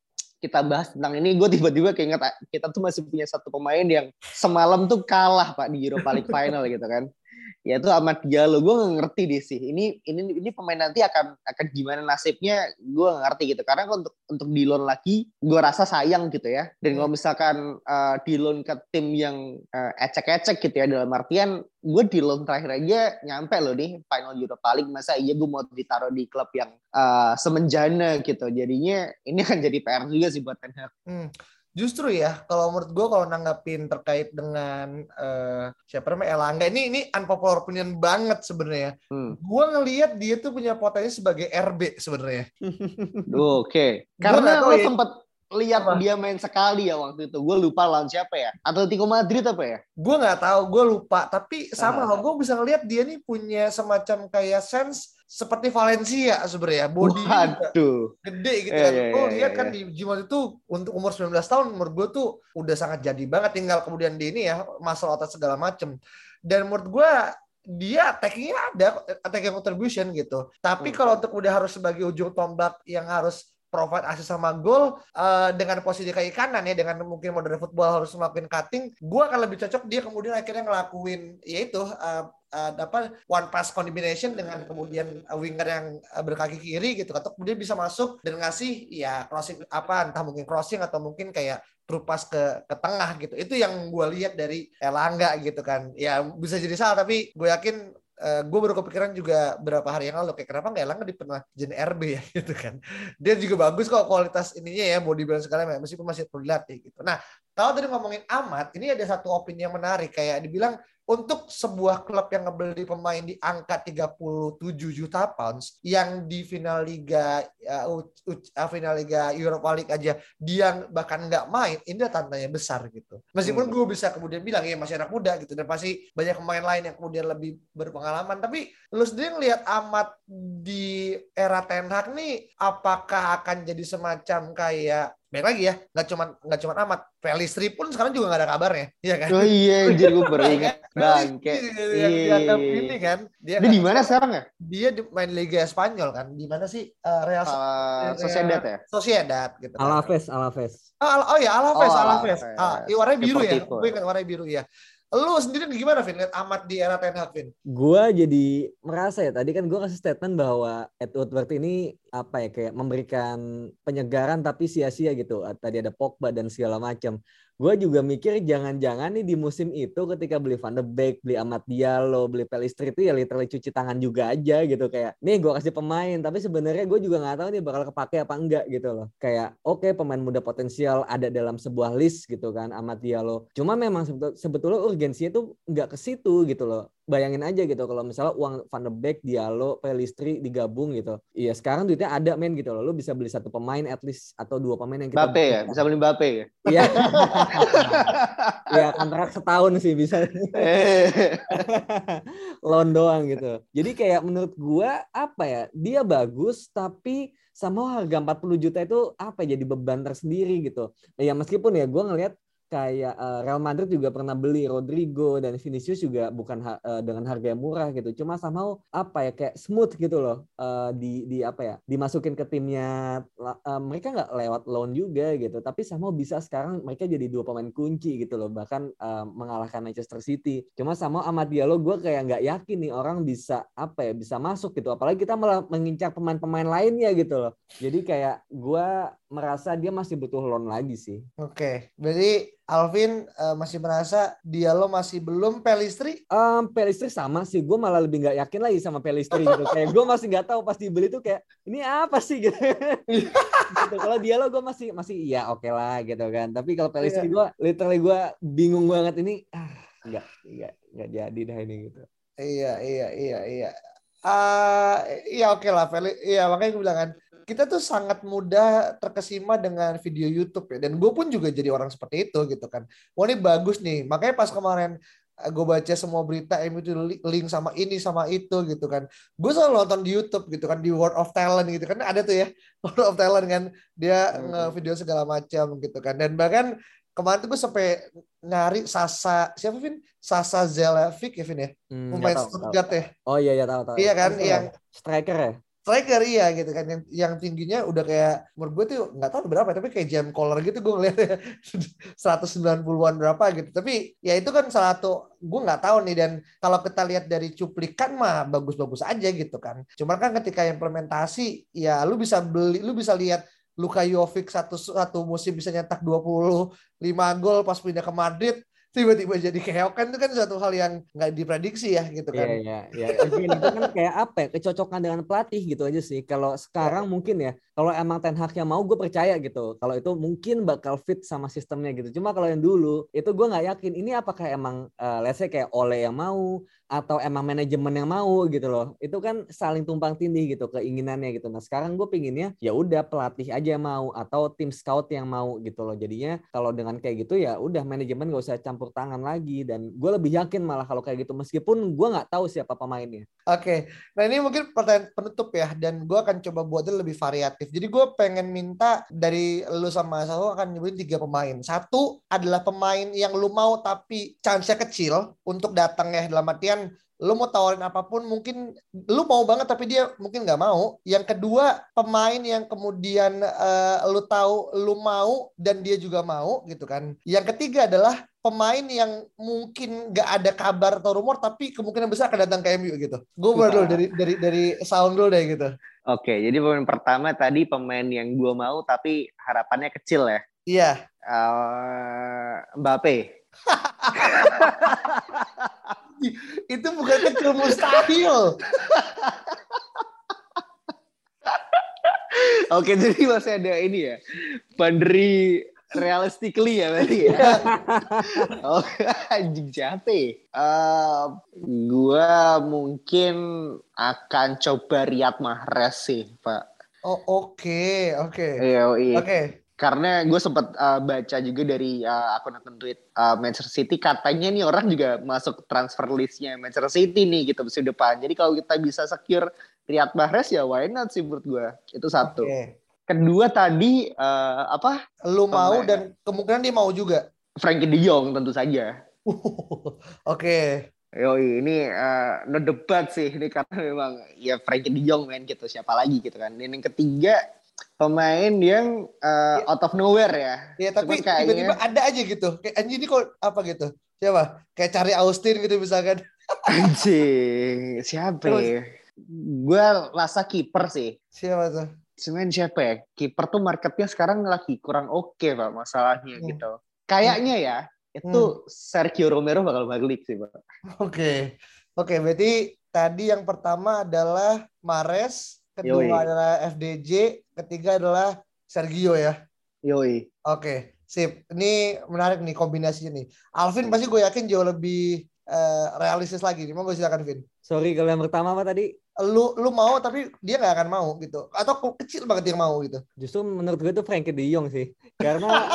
kita bahas tentang ini, gue tiba-tiba keinget kita tuh masih punya satu pemain yang semalam tuh kalah pak di Europa League Final gitu kan yaitu Ahmad Diallo gue gak ngerti deh sih. Ini ini ini pemain nanti akan akan gimana nasibnya gue gak ngerti gitu. Karena untuk untuk di loan lagi gue rasa sayang gitu ya. Dan kalau misalkan uh, di loan ke tim yang uh, ecek-ecek gitu ya dalam artian gue di loan terakhir aja nyampe loh nih final Europa League. Masa iya gue mau ditaruh di klub yang uh, semenjana gitu. Jadinya ini akan jadi PR juga sih buat Ten Hag. Hmm justru ya kalau menurut gue kalau nanggapin terkait dengan uh, siapa namanya Elangga ini ini unpopular opinion banget sebenarnya. Hmm. Gue ngelihat dia tuh punya potensi sebagai RB sebenarnya. <laughs> Oke. Okay. Karena lo ya. sempat lihat apa? dia main sekali ya waktu itu. Gue lupa lawan siapa ya? Atletico Madrid apa ya? Gue nggak tahu, gue lupa. Tapi sama ah. gue bisa ngelihat dia nih punya semacam kayak sense seperti Valencia sebenarnya body Waduh. gede gitu kan. Yeah, yeah, lihat kan di Jimot itu untuk umur 19 tahun umur gue tuh udah sangat jadi banget tinggal kemudian di ini ya masalah otak segala macem. Dan menurut gue dia attackingnya ada attacking contribution gitu. Tapi hmm. kalau untuk udah harus sebagai ujung tombak yang harus provide asis sama gol uh, dengan posisi kayak kanan ya dengan mungkin modern football harus melakukan cutting gue akan lebih cocok dia kemudian akhirnya ngelakuin yaitu uh, uh, apa one pass combination dengan kemudian winger yang berkaki kiri gitu atau kemudian bisa masuk dan ngasih ya crossing apa entah mungkin crossing atau mungkin kayak terupas ke ke tengah gitu. Itu yang gue lihat dari Elangga gitu kan. Ya bisa jadi salah tapi gue yakin uh, eh, gue baru kepikiran juga berapa hari yang lalu kayak kenapa nggak Elang di pernah jadi RB ya <laughs> gitu kan. Dia juga bagus kok kualitas ininya ya mau dibilang sekali meskipun masih perlu dilatih gitu. Nah kalau tadi ngomongin amat ini ada satu opini yang menarik kayak dibilang untuk sebuah klub yang ngebeli pemain di angka 37 juta pounds yang di final liga uh, uh, final liga Europa League aja dia bahkan nggak main ini tantanya besar gitu meskipun hmm. gue bisa kemudian bilang ya masih anak muda gitu dan pasti banyak pemain lain yang kemudian lebih berpengalaman tapi lu sendiri ngelihat amat di era Ten Hag nih apakah akan jadi semacam kayak baik lagi ya nggak cuma nggak cuma amat. Pelistri pun sekarang juga nggak ada kabarnya iya kan? Oh iya jadi gue baru ingat. <laughs> Bangke. Yang dianggap ini kan dia, dia di mana sekarang ya? dia di main Liga Spanyol kan? Di mana sih uh, Real uh, Sociedad ya? Sociedad gitu. Kan. Alaves. Alaves oh, oh ya Alaves oh, Alaves. Ah warnanya biru ya? Gue ingat warnanya biru ya Lu sendiri gimana, Vin? Lihat amat di era Ten Hag, Vin? Gue jadi merasa ya, tadi kan gue kasih statement bahwa Edward Woodward ini apa ya, kayak memberikan penyegaran tapi sia-sia gitu. Tadi ada Pogba dan segala macam gue juga mikir jangan-jangan nih di musim itu ketika beli Van de Beek, beli Amat Diallo, beli Pelistri itu ya literally cuci tangan juga aja gitu. Kayak nih gue kasih pemain. Tapi sebenarnya gue juga nggak tahu nih bakal kepake apa enggak gitu loh. Kayak oke okay, pemain muda potensial ada dalam sebuah list gitu kan Amat Diallo cuma memang sebetulnya urgensinya itu nggak ke situ gitu loh bayangin aja gitu kalau misalnya uang Van de Beek, Diallo, Pelistri digabung gitu. Iya sekarang duitnya ada men gitu loh. Lu bisa beli satu pemain at least atau dua pemain yang kita Bape ya, bisa beli Bape ya. Iya. <laughs> Iya kontrak setahun sih bisa. <laughs> Loan doang gitu. Jadi kayak menurut gua apa ya? Dia bagus tapi sama harga 40 juta itu apa ya, jadi beban tersendiri gitu. Ya meskipun ya gue ngelihat kayak uh, Real Madrid juga pernah beli Rodrigo dan Vinicius juga bukan ha uh, dengan harga yang murah gitu. Cuma sama apa ya kayak smooth gitu loh uh, di di apa ya dimasukin ke timnya uh, mereka nggak lewat loan juga gitu. Tapi sama bisa sekarang mereka jadi dua pemain kunci gitu loh bahkan uh, mengalahkan Manchester City. Cuma sama Ahmad Diallo gue kayak nggak yakin nih orang bisa apa ya bisa masuk gitu. Apalagi kita malah mengincar pemain-pemain lainnya gitu loh. Jadi kayak gue merasa dia masih butuh loan lagi sih. Oke, berarti Alvin uh, masih merasa dia lo masih belum Pelistri? Um, Pelistri sama sih, gue malah lebih nggak yakin lagi sama Pelistri gitu. <laughs> kayak gue masih nggak tahu pas dibeli tuh kayak ini apa sih <laughs> gitu. gitu. Kalau dia lo gue masih masih iya oke okay lah gitu kan. Tapi kalau Pelistri gue literally gue bingung banget ini ah nggak nggak nggak jadi dah ini gitu. Iya iya iya iya. Uh, iya oke okay lah, Feli. Iya makanya gue bilang kan kita tuh sangat mudah terkesima dengan video YouTube ya. Dan gue pun juga jadi orang seperti itu gitu kan. Wah ini bagus nih. Makanya pas kemarin eh, gue baca semua berita MU itu link sama ini sama itu gitu kan. Gue selalu nonton di YouTube gitu kan di World of Talent gitu kan ada tuh ya <laughs> World of Talent kan dia hmm. nge-video segala macam gitu kan. Dan bahkan kemarin tuh gue sampai nyari Sasa siapa Vin? Sasa Zelevic ya Vin ya? Hmm, Pemain Stuttgart ya. Oh iya iya tahu tahu. Iya kan yang striker ya? Striker iya gitu kan. Yang yang tingginya udah kayak umur gue tuh nggak tahu berapa tapi kayak jam collar gitu gue ngeliat <laughs> 190-an berapa gitu. Tapi ya itu kan salah satu gue nggak tahu nih dan kalau kita lihat dari cuplikan mah bagus-bagus aja gitu kan. Cuma kan ketika implementasi ya lu bisa beli lu bisa lihat Luka Jovic satu satu musim bisa nyetak 25 gol pas pindah ke Madrid tiba-tiba jadi keokan itu kan suatu hal yang nggak diprediksi ya gitu kan. Iya iya iya. itu kan kayak apa ya kecocokan dengan pelatih gitu aja sih. Kalau sekarang ya. mungkin ya kalau emang Ten Hag yang mau gue percaya gitu. Kalau itu mungkin bakal fit sama sistemnya gitu. Cuma kalau yang dulu itu gue nggak yakin ini apakah emang uh, let's say kayak Ole yang mau atau emang manajemen yang mau gitu loh. Itu kan saling tumpang tindih gitu keinginannya gitu. Nah sekarang gue pinginnya ya udah pelatih aja yang mau atau tim scout yang mau gitu loh. Jadinya kalau dengan kayak gitu ya udah manajemen gak usah campur tangan lagi dan gue lebih yakin malah kalau kayak gitu meskipun gue nggak tahu siapa pemainnya. Oke, okay. nah ini mungkin pertanyaan penutup ya dan gue akan coba buatnya lebih variatif. Jadi gue pengen minta dari lu sama Saso akan nyebutin tiga pemain. Satu adalah pemain yang lu mau tapi chance-nya kecil untuk datang ya dalam artian lu mau tawarin apa pun mungkin lu mau banget tapi dia mungkin nggak mau. Yang kedua pemain yang kemudian uh, lu tahu lu mau dan dia juga mau gitu kan. Yang ketiga adalah pemain yang mungkin nggak ada kabar atau rumor tapi kemungkinan besar akan datang ke MU gitu. Gue baru dari dari dari sound dulu deh gitu. Oke jadi pemain pertama tadi pemain yang gue mau tapi harapannya kecil ya. Iya. Uh, Mbappe <laughs> itu bukan kecil mustahil. Oke, jadi masih ada ini ya. Pandri realistically ya berarti ya. <laughs> oh, anjing capek. Uh, gua mungkin akan coba Riyad Mahrez sih, Pak. Oh, oke, okay, oke. Okay. Iya. Oke. Okay karena gue sempat uh, baca juga dari uh, akun-akun tweet uh, Manchester City katanya nih orang juga masuk transfer listnya Manchester City nih gitu musim depan. Jadi kalau kita bisa secure Riyad Mahrez ya why not sih menurut gue. Itu satu. Okay. Kedua tadi uh, apa? Lu mau dan kemungkinan dia mau juga. Frankie De Jong tentu saja. <laughs> Oke. okay. Yo ini uh, no debat sih ini karena memang ya Frankie De Jong main gitu siapa lagi gitu kan. Dan yang ketiga pemain yang uh, out of nowhere ya. Iya, tapi tiba-tiba ada aja gitu. Kayak anjing ini kok apa gitu? Siapa? Kayak cari Austin gitu misalkan. <laughs> Anjing, siapa ya? Gue rasa kiper sih. Siapa tuh? Semen siapa ya? Kiper tuh marketnya sekarang lagi kurang oke okay, pak masalahnya hmm. gitu. Kayaknya ya itu hmm. Sergio Romero bakal balik sih pak. Oke, okay. oke okay, berarti tadi yang pertama adalah Mares, kedua Yoi. adalah FDJ, ketiga adalah Sergio ya. Yoi. Oke, sip. Ini menarik nih kombinasinya nih. Alvin pasti gue yakin jauh lebih uh, realistis lagi. Mau gue silakan Vin. Sorry kalau yang pertama apa tadi? Lu lu mau tapi dia nggak akan mau gitu. Atau kecil banget dia mau gitu. Justru menurut gue itu Frankie De Jong sih. Karena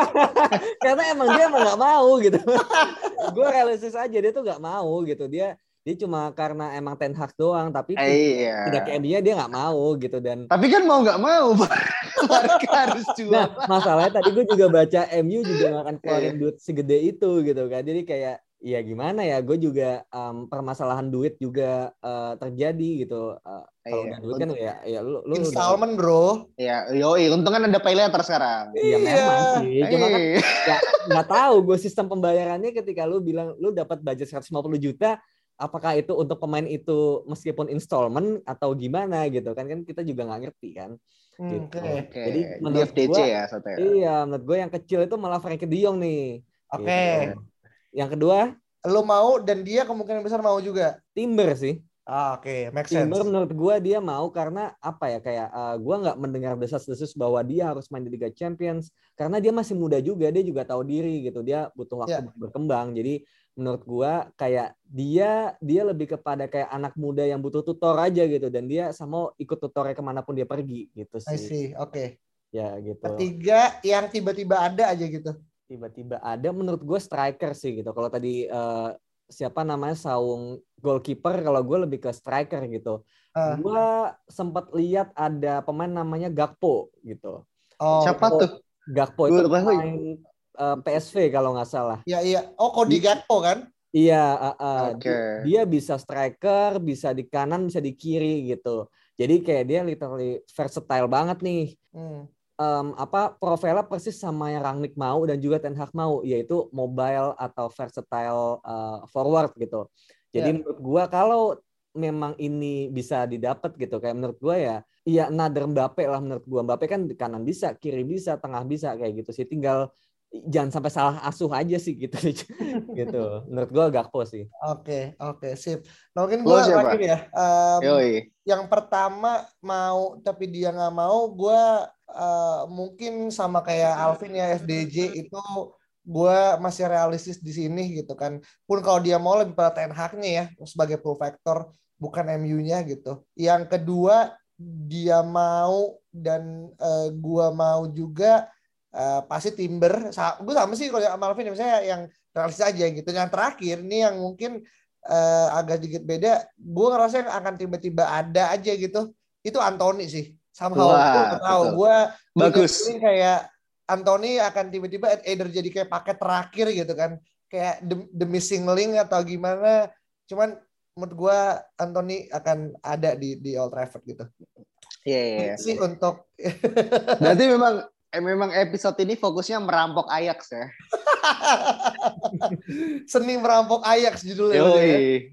<laughs> karena emang dia emang nggak mau gitu. <laughs> gue realistis aja dia tuh nggak mau gitu. Dia dia cuma karena emang Ten Hag doang tapi eh, iya. tidak kayak dia dia nggak mau gitu dan tapi kan mau nggak mau <laughs> Barca harus jual. nah masalahnya tadi gue juga baca MU juga nggak akan keluarin duit segede itu gitu kan. Jadi kayak ya gimana ya gue juga um, permasalahan duit juga uh, terjadi gitu. Uh, kalau iya. duit kan ya ya lu, lu installment bro. Ya yo untung kan ada pay later sekarang. Iya memang sih. Cuma kan ya nggak tahu gue sistem pembayarannya ketika lu bilang lu dapat budget 150 juta apakah itu untuk pemain itu meskipun installment atau gimana gitu kan kan kita juga nggak ngerti kan. Hmm, Gitu. Oke. Oke. Jadi Di menurut FDC gua- ya satu ya. Iya, menurut gue yang kecil itu malah Frankie De Jong nih. Oke. Gitu. Yang kedua Lo mau dan dia kemungkinan besar mau juga. Timber sih. Ah, Oke, make sense. Timber menurut gue dia mau karena apa ya kayak uh, gue nggak mendengar desas-desus bahwa dia harus main di Liga Champions karena dia masih muda juga dia juga tahu diri gitu dia butuh waktu buat berkembang jadi menurut gue kayak dia dia lebih kepada kayak anak muda yang butuh tutor aja gitu dan dia sama ikut tutornya ke mana pun dia pergi gitu I sih see. Oke. ya gitu Ketiga yang tiba-tiba ada aja gitu. tiba-tiba ada menurut gue striker sih gitu kalau tadi uh, siapa namanya saung goalkeeper kalau gue lebih ke striker gitu Ah. gue sempat lihat ada pemain namanya Gakpo gitu Oh, Siapa Gakpo- tuh? Gakpo Gua itu pemain uh, PSV kalau nggak salah Iya iya. Oh, Cody Gakpo kan? iya uh, uh, Oke. di- dia bisa striker bisa di kanan bisa di kiri gitu jadi kayak dia literally versatile banget nih Hmm. em, apa profilnya persis sama yang Rangnick mau dan juga Ten Hag mau yaitu mobile atau versatile uh, forward gitu. Jadi Ya. menurut gua kalau memang ini bisa didapat gitu kayak menurut gua ya iya another Mbappe lah menurut gua. Mbappe kan di kanan bisa, kiri bisa, tengah bisa kayak gitu sih. Tinggal jangan sampai salah asuh aja sih gitu. <laughs> gitu. Menurut gua Gakpo sih. Oke, oke, sip. Nah, mungkin gue terakhir ya. Yoi. yang pertama mau tapi dia nggak mau, gue mungkin sama kayak Alvin ya FDJ itu gue masih realistis di sini gitu kan. Pun kalau dia mau lebih pada Ten Hag-nya ya sebagai pull factor bukan MU-nya gitu. Yang kedua dia mau dan eh, gua mau juga eh, pasti Timber. Gue sama sih kalau sama Alvin misalnya yang realistis aja gitu. Yang terakhir ini yang mungkin eh, agak sedikit beda. Gue ngerasa yang akan tiba-tiba ada aja gitu. Itu Anthony sih. Somehow Wah, gue tahu. Gue Bagus. kayak Anthony akan tiba-tiba either jadi kayak paket terakhir gitu kan. Kayak the, the missing link atau gimana. Cuman menurut gue Anthony akan ada di di Old Trafford gitu. Iya, iya, iya. Itu sih untuk Berarti memang eh, memang episode ini fokusnya merampok Ajax ya. <laughs> seni merampok Ajax judulnya. ya. <laughs>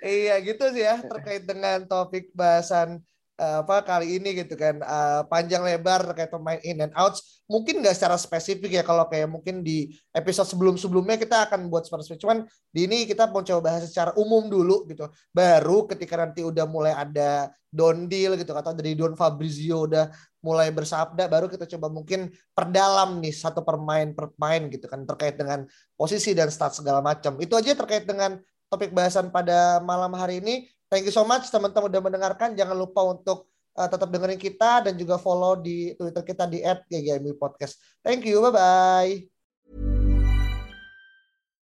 Iya gitu sih ya terkait dengan topik bahasan apa kali ini gitu kan Eh, panjang lebar terkait pemain in and outs. Mungkin nggak secara spesifik ya kalau kayak mungkin di episode sebelum-sebelumnya kita akan buat spesifik. Cuman di ini kita mau coba bahas secara umum dulu gitu. Baru ketika nanti udah mulai ada Don Deal gitu atau dari Don Fabrizio udah mulai bersabda baru kita coba mungkin perdalam nih satu permain per pemain gitu kan terkait dengan posisi dan stat segala macam. Itu aja terkait dengan topik bahasan pada malam hari ini. Thank you so much teman-teman udah mendengarkan. Jangan lupa untuk uh, tetap dengerin kita dan juga follow di Twitter kita di @ggmi podcast. Thank you. Bye bye.